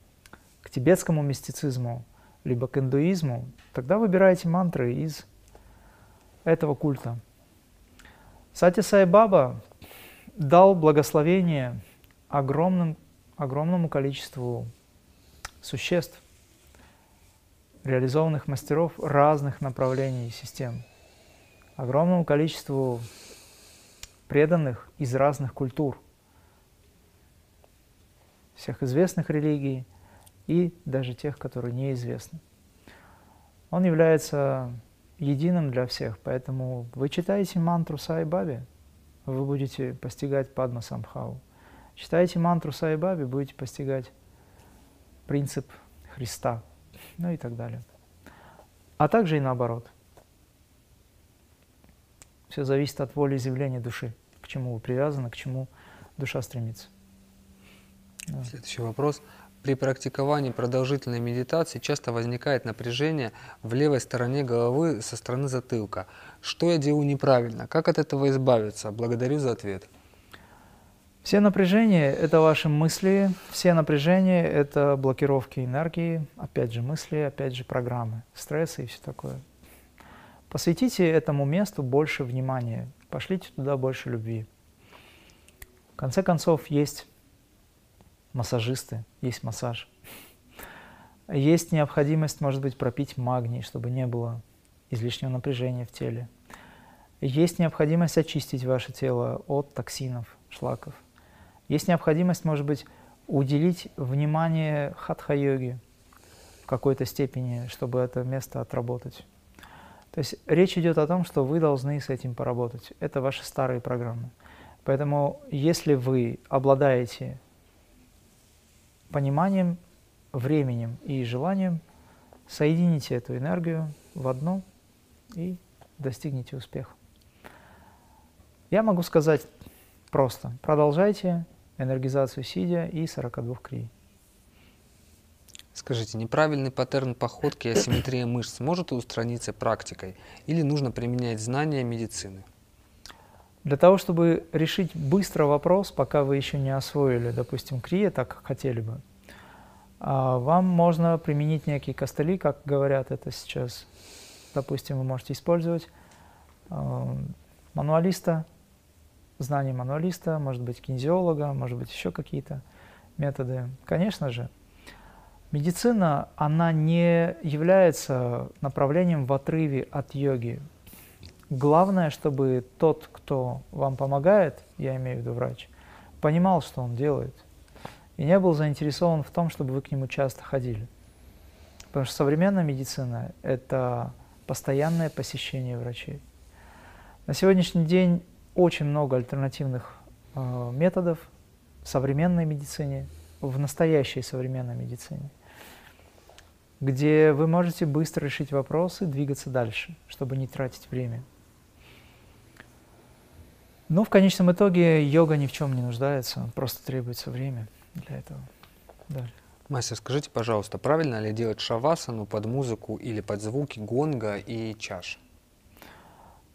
тибетскому мистицизму, либо к индуизму, тогда выбирайте мантры из этого культа. Сати Сай Баба дал благословение огромным, огромному количеству существ, реализованных мастеров разных направлений и систем, огромному количеству преданных из разных культур, всех известных религий и даже тех, которые неизвестны. Он является единым для всех, поэтому вы читаете мантру Сай Баби – вы будете постигать Падма Самхау. Читаете мантру Сайбаби, будете постигать принцип Христа, ну и так далее. А также и наоборот. Все зависит от воли изъявления души, к чему вы привязаны, к чему душа стремится. Следующий вопрос. При практиковании продолжительной медитации часто возникает напряжение в левой стороне головы со стороны затылка. Что я делаю неправильно? Как от этого избавиться? Благодарю за ответ. Все напряжения – это ваши мысли, все напряжения – это блокировки энергии, опять же мысли, опять же программы, стрессы и все такое. Посвятите этому месту больше внимания, пошлите туда больше любви. В конце концов, есть массажисты, есть массаж. Есть необходимость, может быть, пропить магний, чтобы не было излишнего напряжения в теле. Есть необходимость очистить ваше тело от токсинов, шлаков. Есть необходимость, может быть, уделить внимание хатха-йоге в какой-то степени, чтобы это место отработать. То есть речь идет о том, что вы должны с этим поработать. Это ваши старые программы. Поэтому если вы обладаете пониманием, временем и желанием, соедините эту энергию в одно и достигнете успеха. Я могу сказать просто, продолжайте энергизацию сидя и 42 крий. Скажите, неправильный паттерн походки и асимметрия мышц может устраниться практикой или нужно применять знания медицины? Для того, чтобы решить быстро вопрос, пока вы еще не освоили, допустим, крия, так как хотели бы, а, вам можно применить некие костыли, как говорят это сейчас. Допустим, вы можете использовать а, мануалиста, знание мануалиста, может быть, кинезиолога, может быть, еще какие-то методы. Конечно же, медицина, она не является направлением в отрыве от йоги. Главное, чтобы тот, кто вам помогает, я имею в виду врач, понимал, что он делает, и не был заинтересован в том, чтобы вы к нему часто ходили. Потому что современная медицина – это постоянное посещение врачей. На сегодняшний день очень много альтернативных э, методов в современной медицине, в настоящей современной медицине, где вы можете быстро решить вопросы, двигаться дальше, чтобы не тратить время. Но в конечном итоге йога ни в чем не нуждается, просто требуется время для этого. Далее. Мастер, скажите, пожалуйста, правильно ли делать шавасану под музыку или под звуки гонга и чаш?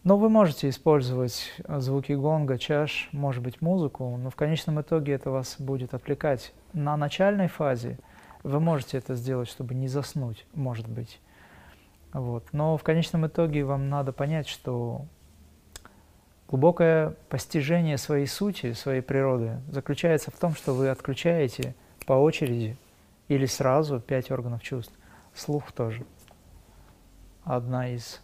Но вы можете использовать э, звуки гонга, чаш, может быть, музыку, но в конечном итоге это вас будет отвлекать. На начальной фазе вы можете это сделать, чтобы не заснуть, может быть. Вот. Но в конечном итоге вам надо понять, что глубокое постижение своей сути, своей природы заключается в том, что вы отключаете по очереди или сразу пять органов чувств. Слух тоже. Одна из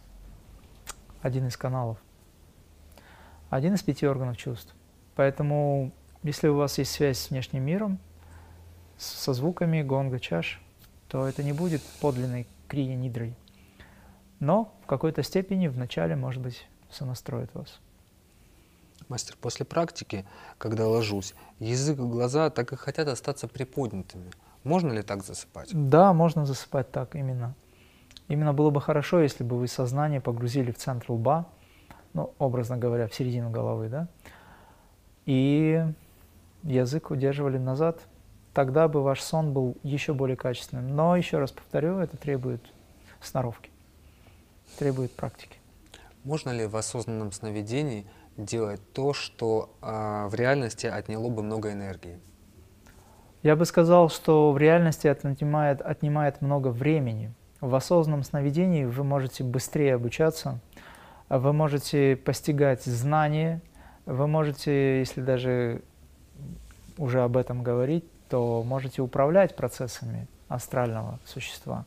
один из каналов, один из пяти органов чувств. Поэтому, если у вас есть связь с внешним миром, со звуками гонга, чаш, то это не будет подлинной крия нидрой. Но в какой-то степени вначале, может быть, сонастроит вас. Мастер, после практики, когда ложусь, язык и глаза так и хотят остаться приподнятыми. Можно ли так засыпать? Да, можно засыпать так именно. Именно было бы хорошо, если бы вы сознание погрузили в центр лба, ну, образно говоря, в середину головы, да, и язык удерживали назад, тогда бы ваш сон был еще более качественным. Но, еще раз повторю, это требует сноровки, требует практики. Можно ли в осознанном сновидении делать то, что э, в реальности отняло бы много энергии? Я бы сказал, что в реальности это отнимает, отнимает много времени. В осознанном сновидении вы можете быстрее обучаться, вы можете постигать знания, вы можете, если даже уже об этом говорить, то можете управлять процессами астрального существа.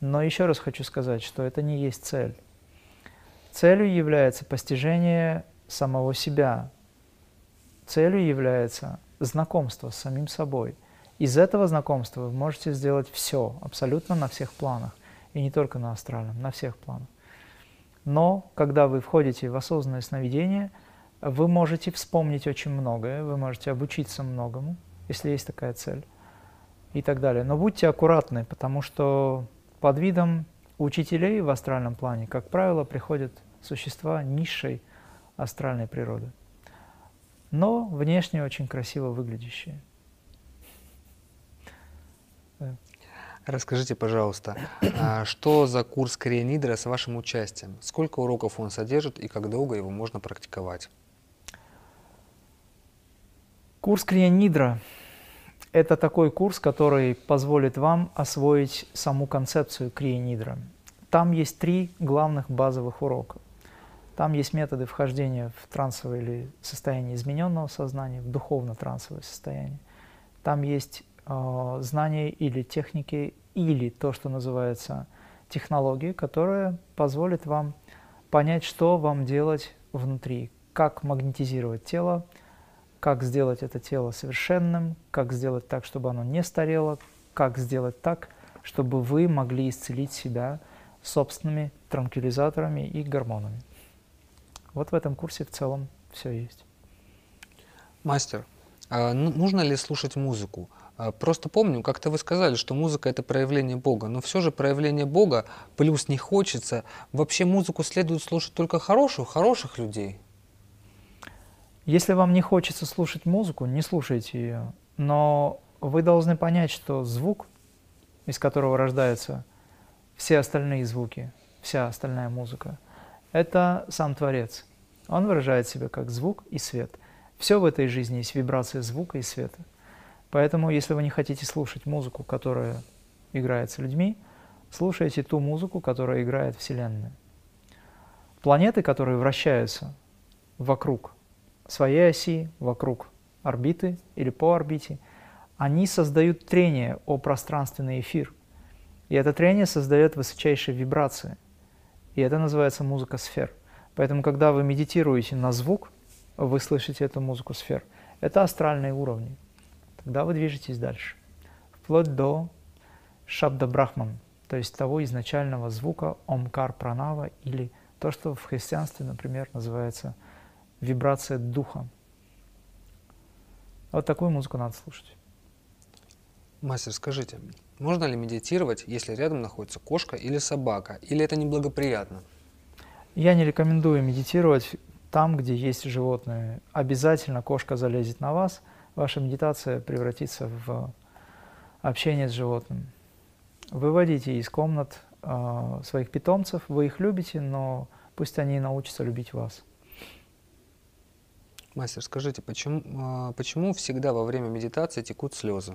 Но еще раз хочу сказать, что это не есть цель. Целью является постижение самого себя. Целью является знакомство с самим собой – из этого знакомства вы можете сделать все, абсолютно на всех планах. И не только на астральном, на всех планах. Но когда вы входите в осознанное сновидение, вы можете вспомнить очень многое, вы можете обучиться многому, если есть такая цель, и так далее. Но будьте аккуратны, потому что под видом учителей в астральном плане, как правило, приходят существа низшей астральной природы, но внешне очень красиво выглядящие. Расскажите, пожалуйста, а что за курс Корианидра с вашим участием? Сколько уроков он содержит и как долго его можно практиковать? Курс Крия – это такой курс, который позволит вам освоить саму концепцию Крия Там есть три главных базовых урока. Там есть методы вхождения в трансовое или состояние измененного сознания, в духовно-трансовое состояние. Там есть э, знания или техники, или то, что называется технологии, которые позволят вам понять, что вам делать внутри, как магнетизировать тело, как сделать это тело совершенным, как сделать так, чтобы оно не старело, как сделать так, чтобы вы могли исцелить себя собственными транквилизаторами и гормонами. Вот в этом курсе в целом все есть. Мастер, а ну, нужно ли слушать музыку? А, просто помню, как-то вы сказали, что музыка это проявление Бога, но все же проявление Бога, плюс не хочется. Вообще музыку следует слушать только хорошую, хороших людей. Если вам не хочется слушать музыку, не слушайте ее. Но вы должны понять, что звук, из которого рождаются все остальные звуки, вся остальная музыка, это сам Творец. Он выражает себя как звук и свет. Все в этой жизни есть вибрация звука и света. Поэтому, если вы не хотите слушать музыку, которая играется людьми, слушайте ту музыку, которая играет Вселенная. Планеты, которые вращаются вокруг своей оси, вокруг орбиты или по орбите, они создают трение о пространственный эфир. И это трение создает высочайшие вибрации – и это называется музыка сфер. Поэтому, когда вы медитируете на звук, вы слышите эту музыку сфер. Это астральные уровни. Тогда вы движетесь дальше. Вплоть до шабда брахман, то есть того изначального звука омкар пранава или то, что в христианстве, например, называется вибрация духа. Вот такую музыку надо слушать. Мастер, скажите, можно ли медитировать, если рядом находится кошка или собака, или это неблагоприятно? Я не рекомендую медитировать там, где есть животные. Обязательно кошка залезет на вас, ваша медитация превратится в общение с животным. Выводите из комнат э, своих питомцев, вы их любите, но пусть они научатся любить вас. Мастер, скажите, почему, э, почему всегда во время медитации текут слезы?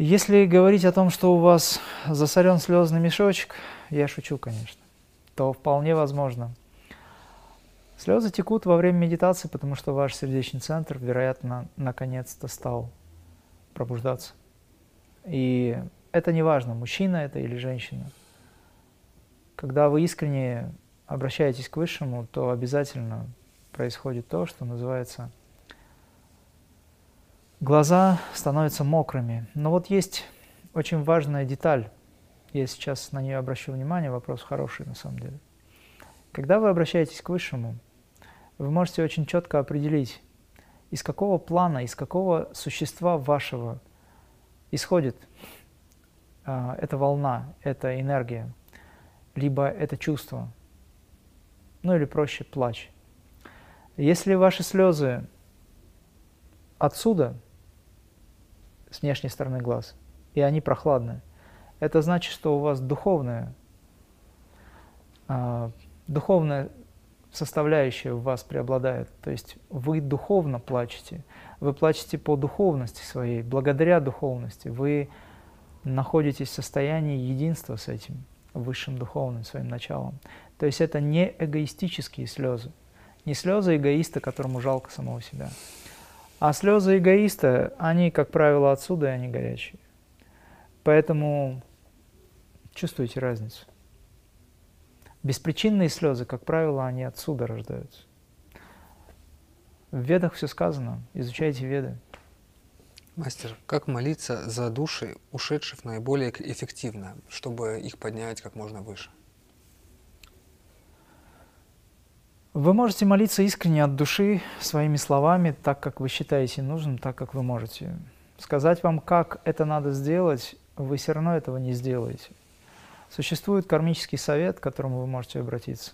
Если говорить о том, что у вас засорен слезный мешочек, я шучу, конечно, то вполне возможно. Слезы текут во время медитации, потому что ваш сердечный центр, вероятно, наконец-то стал пробуждаться. И это не важно, мужчина это или женщина. Когда вы искренне обращаетесь к Высшему, то обязательно происходит то, что называется глаза становятся мокрыми. Но вот есть очень важная деталь. Я сейчас на нее обращу внимание, вопрос хороший на самом деле. Когда вы обращаетесь к Высшему, вы можете очень четко определить, из какого плана, из какого существа вашего исходит э, эта волна, эта энергия, либо это чувство, ну или проще плач. Если ваши слезы отсюда, с внешней стороны глаз, и они прохладные. Это значит, что у вас духовная, э, духовная составляющая в вас преобладает. То есть вы духовно плачете, вы плачете по духовности своей, благодаря духовности. Вы находитесь в состоянии единства с этим высшим духовным своим началом. То есть это не эгоистические слезы, не слезы эгоиста, которому жалко самого себя. А слезы эгоиста, они, как правило, отсюда, и они горячие. Поэтому чувствуете разницу. Беспричинные слезы, как правило, они отсюда рождаются. В ведах все сказано, изучайте веды. Мастер, как молиться за души ушедших наиболее эффективно, чтобы их поднять как можно выше? Вы можете молиться искренне от души, своими словами, так, как вы считаете нужным, так, как вы можете. Сказать вам, как это надо сделать, вы все равно этого не сделаете. Существует кармический совет, к которому вы можете обратиться.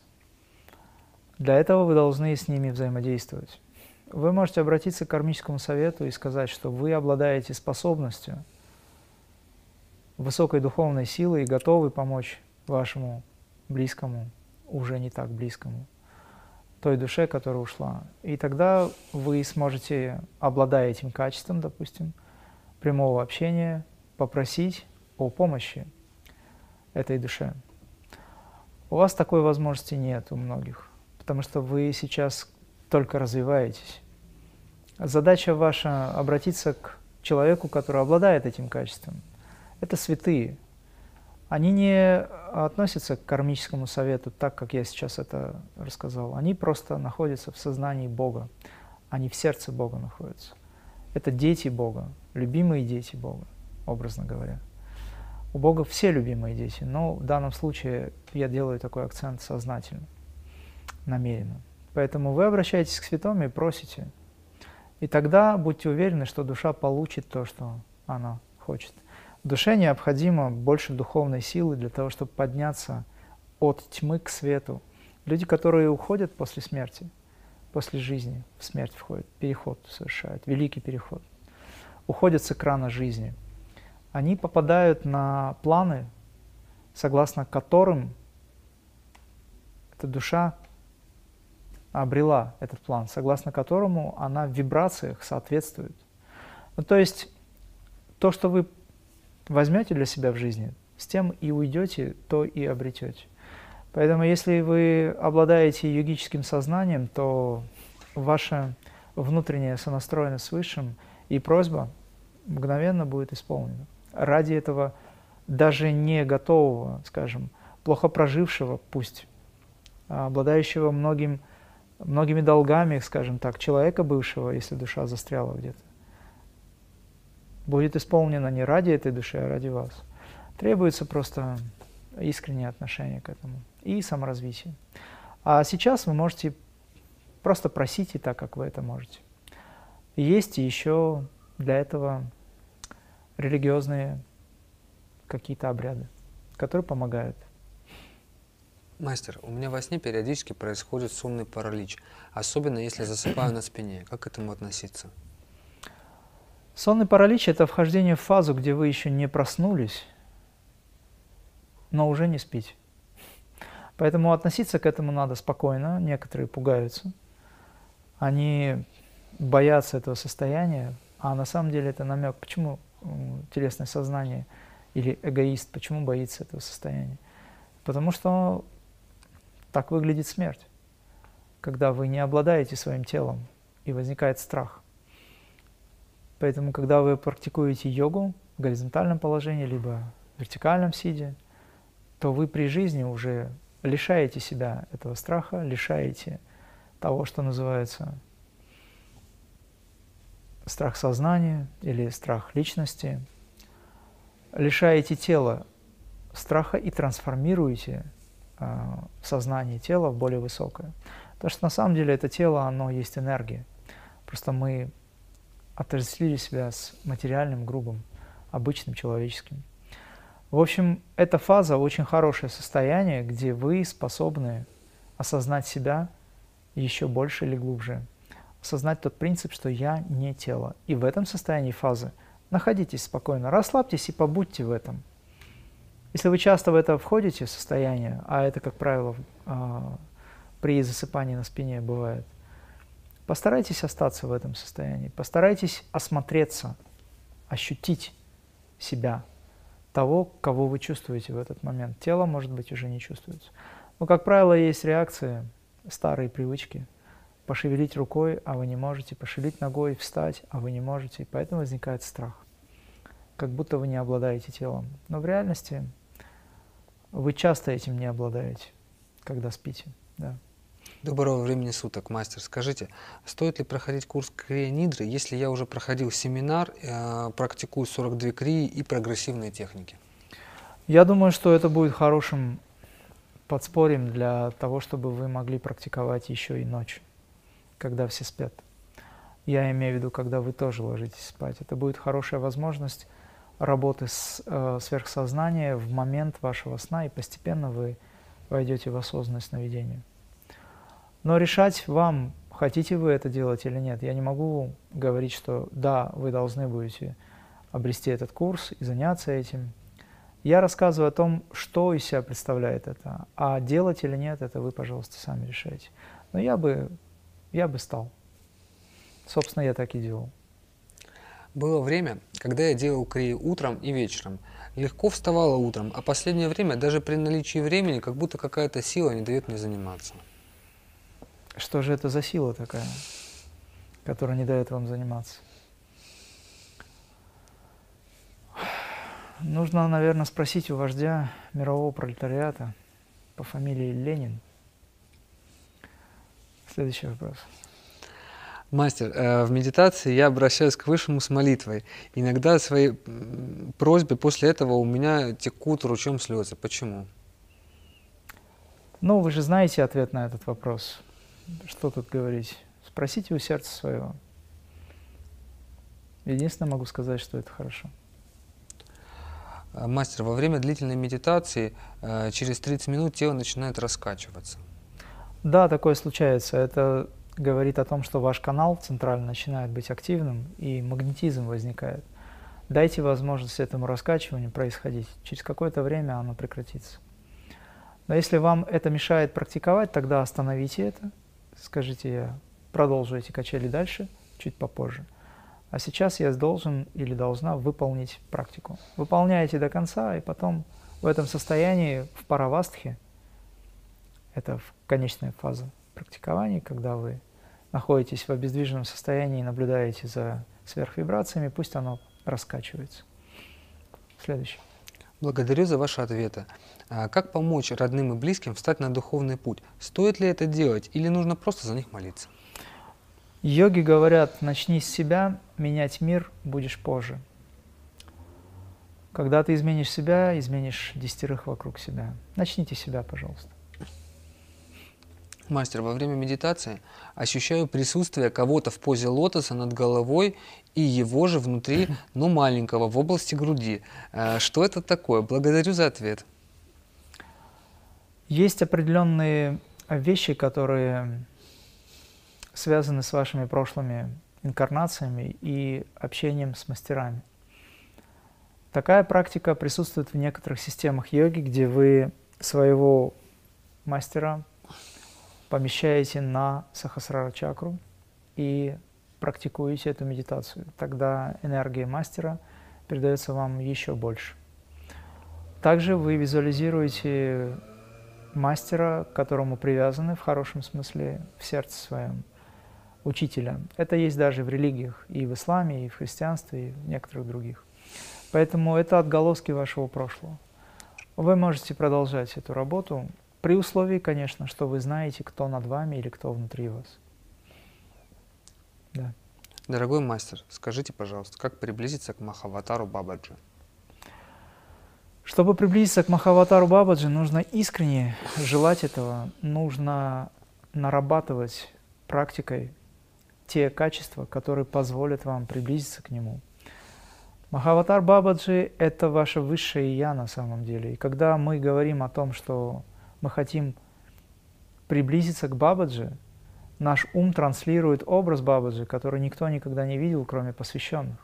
Для этого вы должны с ними взаимодействовать. Вы можете обратиться к кармическому совету и сказать, что вы обладаете способностью, высокой духовной силой и готовы помочь вашему близкому, уже не так близкому той душе, которая ушла. И тогда вы сможете, обладая этим качеством, допустим, прямого общения, попросить о помощи этой душе. У вас такой возможности нет у многих, потому что вы сейчас только развиваетесь. Задача ваша обратиться к человеку, который обладает этим качеством. Это святые. Они не относятся к кармическому совету так, как я сейчас это рассказал. Они просто находятся в сознании Бога. Они в сердце Бога находятся. Это дети Бога, любимые дети Бога, образно говоря. У Бога все любимые дети, но в данном случае я делаю такой акцент сознательно, намеренно. Поэтому вы обращаетесь к святому и просите. И тогда будьте уверены, что душа получит то, что она хочет. Душе необходимо больше духовной силы для того, чтобы подняться от тьмы к свету. Люди, которые уходят после смерти, после жизни, в смерть входят, переход совершают, великий переход, уходят с экрана жизни – они попадают на планы, согласно которым эта душа обрела этот план, согласно которому она в вибрациях соответствует. Ну, то есть то, что вы возьмете для себя в жизни, с тем и уйдете, то и обретете. Поэтому если вы обладаете йогическим сознанием, то ваша внутренняя сонастроенность с Высшим и просьба мгновенно будет исполнена ради этого даже не готового, скажем, плохо прожившего, пусть, а обладающего многим, многими долгами, скажем так, человека бывшего, если душа застряла где-то, будет исполнено не ради этой души, а ради вас. Требуется просто искреннее отношение к этому и саморазвитие. А сейчас вы можете просто просить и так, как вы это можете. Есть еще для этого религиозные какие-то обряды, которые помогают. Мастер, у меня во сне периодически происходит сонный паралич, особенно если засыпаю на спине. Как к этому относиться? Сонный паралич – это вхождение в фазу, где вы еще не проснулись, но уже не спите. Поэтому относиться к этому надо спокойно. Некоторые пугаются. Они боятся этого состояния, а на самом деле это намек. Почему телесное сознание или эгоист, почему боится этого состояния? Потому что так выглядит смерть, когда вы не обладаете своим телом и возникает страх. Поэтому, когда вы практикуете йогу в горизонтальном положении, либо в вертикальном сиде, то вы при жизни уже лишаете себя этого страха, лишаете того, что называется страх сознания или страх личности, лишаете тела страха и трансформируете э, сознание тела в более высокое. Потому что на самом деле это тело, оно есть энергия. Просто мы отождествили себя с материальным, грубым, обычным, человеческим. В общем, эта фаза очень хорошее состояние, где вы способны осознать себя еще больше или глубже – осознать тот принцип, что я не тело. И в этом состоянии фазы находитесь спокойно, расслабьтесь и побудьте в этом. Если вы часто в это входите, в состояние, а это, как правило, а, при засыпании на спине бывает, постарайтесь остаться в этом состоянии, постарайтесь осмотреться, ощутить себя, того, кого вы чувствуете в этот момент. Тело, может быть, уже не чувствуется. Но, как правило, есть реакции, старые привычки – пошевелить рукой, а вы не можете, пошевелить ногой, встать, а вы не можете, и поэтому возникает страх, как будто вы не обладаете телом. Но в реальности вы часто этим не обладаете, когда спите. Да. Доброго времени суток, мастер. Скажите, стоит ли проходить курс крия нидры, если я уже проходил семинар, э, практикую 42 крии и прогрессивные техники? Я думаю, что это будет хорошим подспорьем для того, чтобы вы могли практиковать еще и ночью когда все спят. Я имею в виду, когда вы тоже ложитесь спать. Это будет хорошая возможность работы с э, сверхсознанием в момент вашего сна, и постепенно вы войдете в осознанное сновидение. Но решать вам, хотите вы это делать или нет. Я не могу говорить, что да, вы должны будете обрести этот курс и заняться этим. Я рассказываю о том, что из себя представляет это, а делать или нет, это вы, пожалуйста, сами решаете. Но я бы, я бы стал. Собственно, я так и делал. Было время, когда я делал крии утром и вечером. Легко вставала утром, а последнее время даже при наличии времени как будто какая-то сила не дает мне заниматься. Что же это за сила такая, которая не дает вам заниматься? Нужно, наверное, спросить у вождя мирового пролетариата по фамилии Ленин. Следующий вопрос. Мастер, э, в медитации я обращаюсь к Высшему с молитвой. Иногда свои просьбы после этого у меня текут ручьем слезы. Почему? Ну, вы же знаете ответ на этот вопрос. Что тут говорить? Спросите у сердца своего. Единственное могу сказать, что это хорошо. Э, мастер, во время длительной медитации э, через 30 минут тело начинает раскачиваться. Да, такое случается. Это говорит о том, что ваш канал центрально начинает быть активным и магнетизм возникает. Дайте возможность этому раскачиванию происходить. Через какое-то время оно прекратится. Но если вам это мешает практиковать, тогда остановите это. Скажите, я продолжу эти качели дальше, чуть попозже. А сейчас я должен или должна выполнить практику. Выполняете до конца, и потом в этом состоянии, в паравастхе, это конечная фаза практикования, когда вы находитесь в обездвиженном состоянии и наблюдаете за сверхвибрациями, пусть оно раскачивается. Следующий. Благодарю за ваши ответы. А как помочь родным и близким встать на духовный путь? Стоит ли это делать или нужно просто за них молиться? Йоги говорят, начни с себя, менять мир будешь позже. Когда ты изменишь себя, изменишь десятерых вокруг себя. Начните себя, пожалуйста. Мастер, во время медитации ощущаю присутствие кого-то в позе лотоса над головой и его же внутри, <clears throat> но маленького, в области груди. Э, что это такое? Благодарю за ответ. Есть определенные вещи, которые связаны с вашими прошлыми инкарнациями и общением с мастерами. Такая практика присутствует в некоторых системах йоги, где вы своего мастера помещаете на сахасрара чакру и практикуете эту медитацию. Тогда энергия мастера передается вам еще больше. Также вы визуализируете мастера, к которому привязаны в хорошем смысле в сердце своем учителя. Это есть даже в религиях, и в исламе, и в христианстве, и в некоторых других. Поэтому это отголоски вашего прошлого. Вы можете продолжать эту работу при условии, конечно, что вы знаете, кто над вами или кто внутри вас. Да. Дорогой мастер, скажите, пожалуйста, как приблизиться к Махаватару Бабаджи? Чтобы приблизиться к Махаватару Бабаджи, нужно искренне желать этого, нужно нарабатывать практикой те качества, которые позволят вам приблизиться к Нему. Махаватар Бабаджи – это ваше высшее Я на самом деле. И когда мы говорим о том, что мы хотим приблизиться к Бабаджи, наш ум транслирует образ Бабаджи, который никто никогда не видел, кроме посвященных.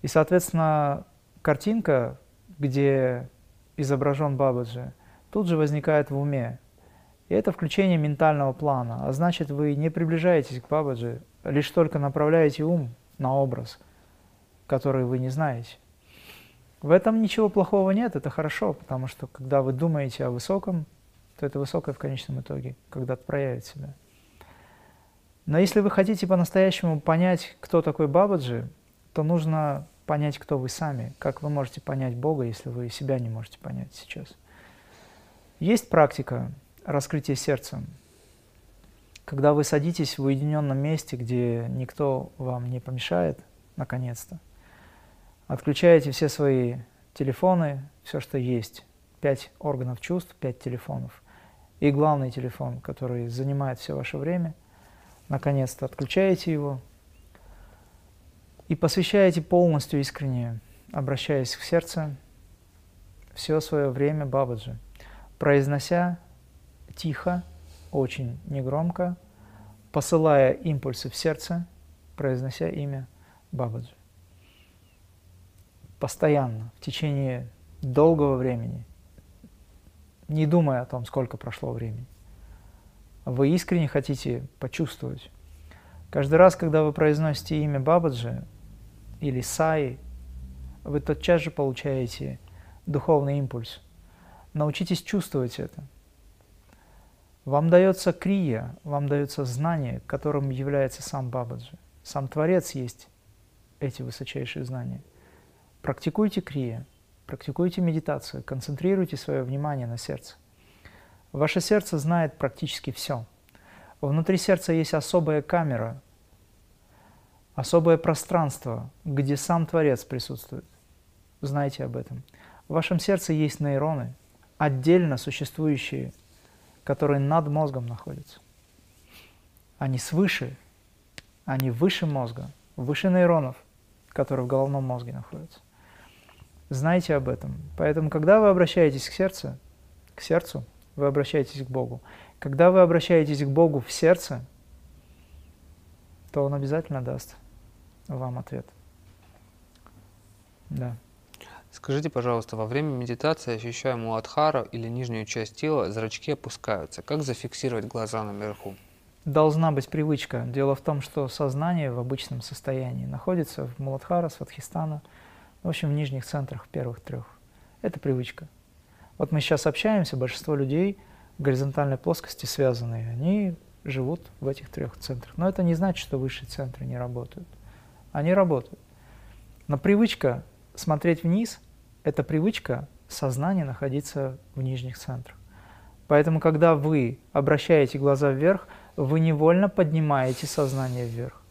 И, соответственно, картинка, где изображен Бабаджи, тут же возникает в уме. И это включение ментального плана. А значит, вы не приближаетесь к Бабаджи, лишь только направляете ум на образ, который вы не знаете. В этом ничего плохого нет, это хорошо, потому что когда вы думаете о высоком, то это высокое в конечном итоге когда-то проявит себя. Но если вы хотите по-настоящему понять, кто такой Бабаджи, то нужно понять, кто вы сами. Как вы можете понять Бога, если вы себя не можете понять сейчас? Есть практика раскрытие сердца. Когда вы садитесь в уединенном месте, где никто вам не помешает, наконец-то, отключаете все свои телефоны, все, что есть, пять органов чувств, пять телефонов, и главный телефон, который занимает все ваше время, наконец-то отключаете его и посвящаете полностью искренне, обращаясь к сердцу, все свое время Бабаджи, произнося тихо, очень негромко, посылая импульсы в сердце, произнося имя Бабаджи. Постоянно, в течение долгого времени, не думая о том, сколько прошло времени. Вы искренне хотите почувствовать. Каждый раз, когда вы произносите имя Бабаджи или Саи, вы тотчас же получаете духовный импульс. Научитесь чувствовать это. Вам дается крия, вам дается знание, которым является сам Бабаджи. Сам Творец есть эти высочайшие знания. Практикуйте крия, практикуйте медитацию, концентрируйте свое внимание на сердце. Ваше сердце знает практически все. Внутри сердца есть особая камера, особое пространство, где сам Творец присутствует. Знайте об этом. В вашем сердце есть нейроны, отдельно существующие, которые над мозгом находятся. Они свыше, они выше мозга, выше нейронов, которые в головном мозге находятся. Знайте об этом. Поэтому, когда вы обращаетесь к сердцу, к сердцу, вы обращаетесь к Богу. Когда вы обращаетесь к Богу в сердце, то Он обязательно даст вам ответ. Да. Скажите, пожалуйста, во время медитации ощущаем у Адхара или нижнюю часть тела, зрачки опускаются. Как зафиксировать глаза наверху? Должна быть привычка. Дело в том, что сознание в обычном состоянии находится в Муладхара, Сватхистана, в общем, в нижних центрах первых трех. Это привычка. Вот мы сейчас общаемся, большинство людей в горизонтальной плоскости связанные, они живут в этих трех центрах. Но это не значит, что высшие центры не работают. Они работают. Но привычка смотреть вниз – это привычка сознания находиться в нижних центрах. Поэтому, когда вы обращаете глаза вверх, вы невольно поднимаете сознание вверх.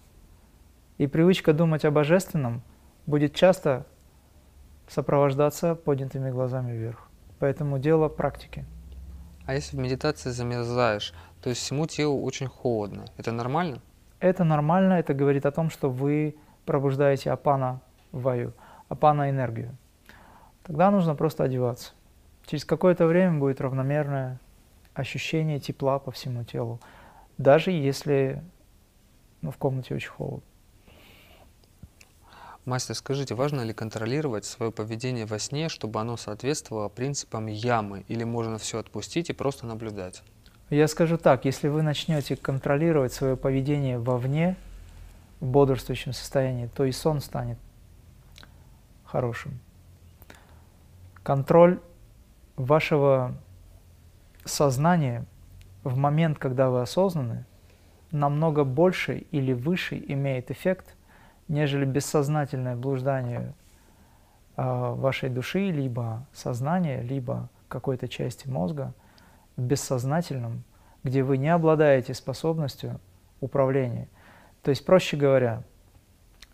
И привычка думать о божественном будет часто сопровождаться поднятыми глазами вверх. Поэтому дело практики. А если в медитации замерзаешь, то есть всему телу очень холодно, это нормально? Это нормально, это говорит о том, что вы пробуждаете апана ваю, апана энергию. Тогда нужно просто одеваться. Через какое-то время будет равномерное ощущение тепла по всему телу, даже если ну, в комнате очень холодно. Мастер, скажите, важно ли контролировать свое поведение во сне, чтобы оно соответствовало принципам ямы, или можно все отпустить и просто наблюдать? Я скажу так, если вы начнете контролировать свое поведение вовне, в бодрствующем состоянии, то и сон станет хорошим. Контроль вашего сознания в момент, когда вы осознаны, намного больше или выше имеет эффект, нежели бессознательное блуждание э, вашей души, либо сознания, либо какой-то части мозга в бессознательном, где вы не обладаете способностью управления. То есть, проще говоря,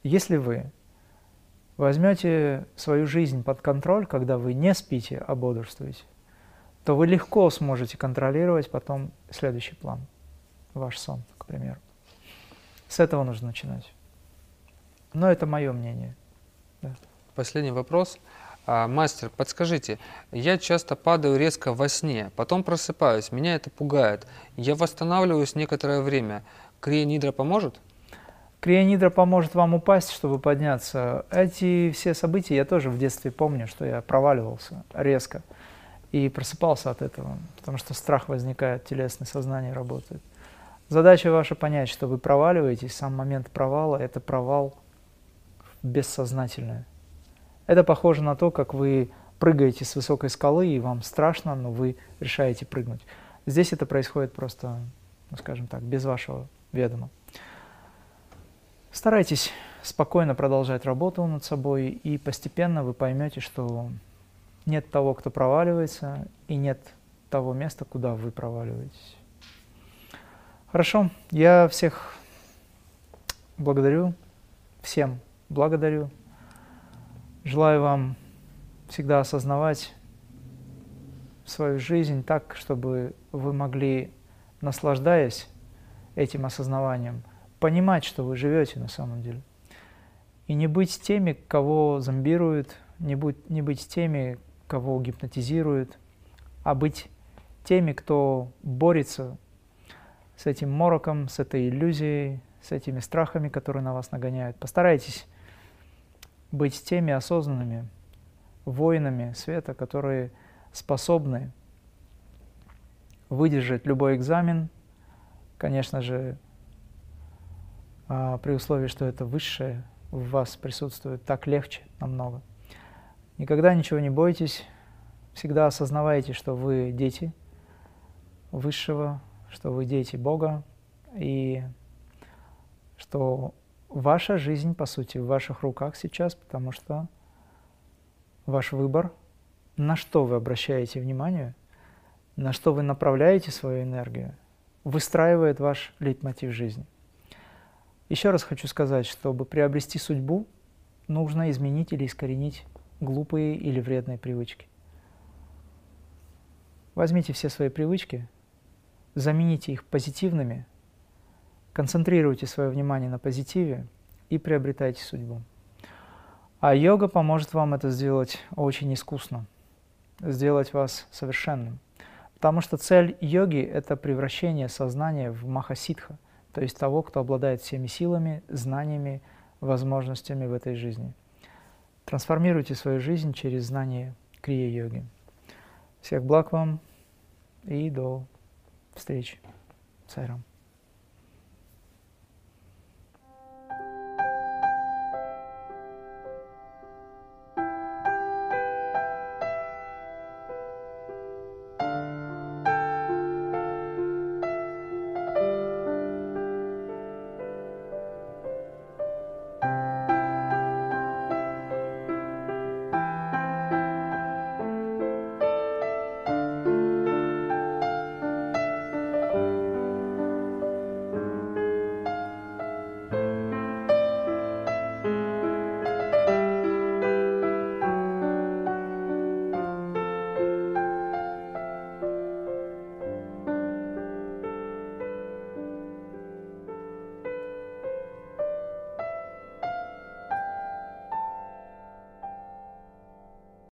если вы возьмете свою жизнь под контроль, когда вы не спите, а бодрствуете, то вы легко сможете контролировать потом следующий план, ваш сон, к примеру. С этого нужно начинать. Но это мое мнение. Да. Последний вопрос. А, мастер, подскажите, я часто падаю резко во сне, потом просыпаюсь, меня это пугает. Я восстанавливаюсь некоторое время. Крия Нидра поможет? Крионидра поможет вам упасть, чтобы подняться. Эти все события я тоже в детстве помню, что я проваливался резко и просыпался от этого, потому что страх возникает, телесное сознание работает. Задача ваша понять, что вы проваливаетесь, сам момент провала – это провал бессознательное. Это похоже на то, как вы прыгаете с высокой скалы, и вам страшно, но вы решаете прыгнуть. Здесь это происходит просто, ну, скажем так, без вашего ведома. Старайтесь спокойно продолжать работу над собой, и постепенно вы поймете, что нет того, кто проваливается, и нет того места, куда вы проваливаетесь. Хорошо, я всех благодарю, всем благодарю. Желаю вам всегда осознавать свою жизнь так, чтобы вы могли, наслаждаясь этим осознаванием, понимать, что вы живете на самом деле. И не быть теми, кого зомбируют, не быть, не быть теми, кого гипнотизируют, а быть теми, кто борется с этим мороком, с этой иллюзией, с этими страхами, которые на вас нагоняют. Постарайтесь быть теми осознанными, воинами света, которые способны выдержать любой экзамен, конечно же, а, при условии, что это высшее в вас присутствует, так легче намного. Никогда ничего не бойтесь, всегда осознавайте, что вы дети Высшего, что вы дети Бога, и что ваша жизнь, по сути, в ваших руках сейчас, потому что ваш выбор, на что вы обращаете внимание, на что вы направляете свою энергию, выстраивает ваш лейтмотив жизни. Еще раз хочу сказать, чтобы приобрести судьбу, нужно изменить или искоренить глупые или вредные привычки. Возьмите все свои привычки, замените их позитивными, концентрируйте свое внимание на позитиве и приобретайте судьбу. А йога поможет вам это сделать очень искусно, сделать вас совершенным. Потому что цель йоги – это превращение сознания в махасидха, то есть того, кто обладает всеми силами, знаниями, возможностями в этой жизни. Трансформируйте свою жизнь через знание крия-йоги. Всех благ вам и до встречи. Сайрам.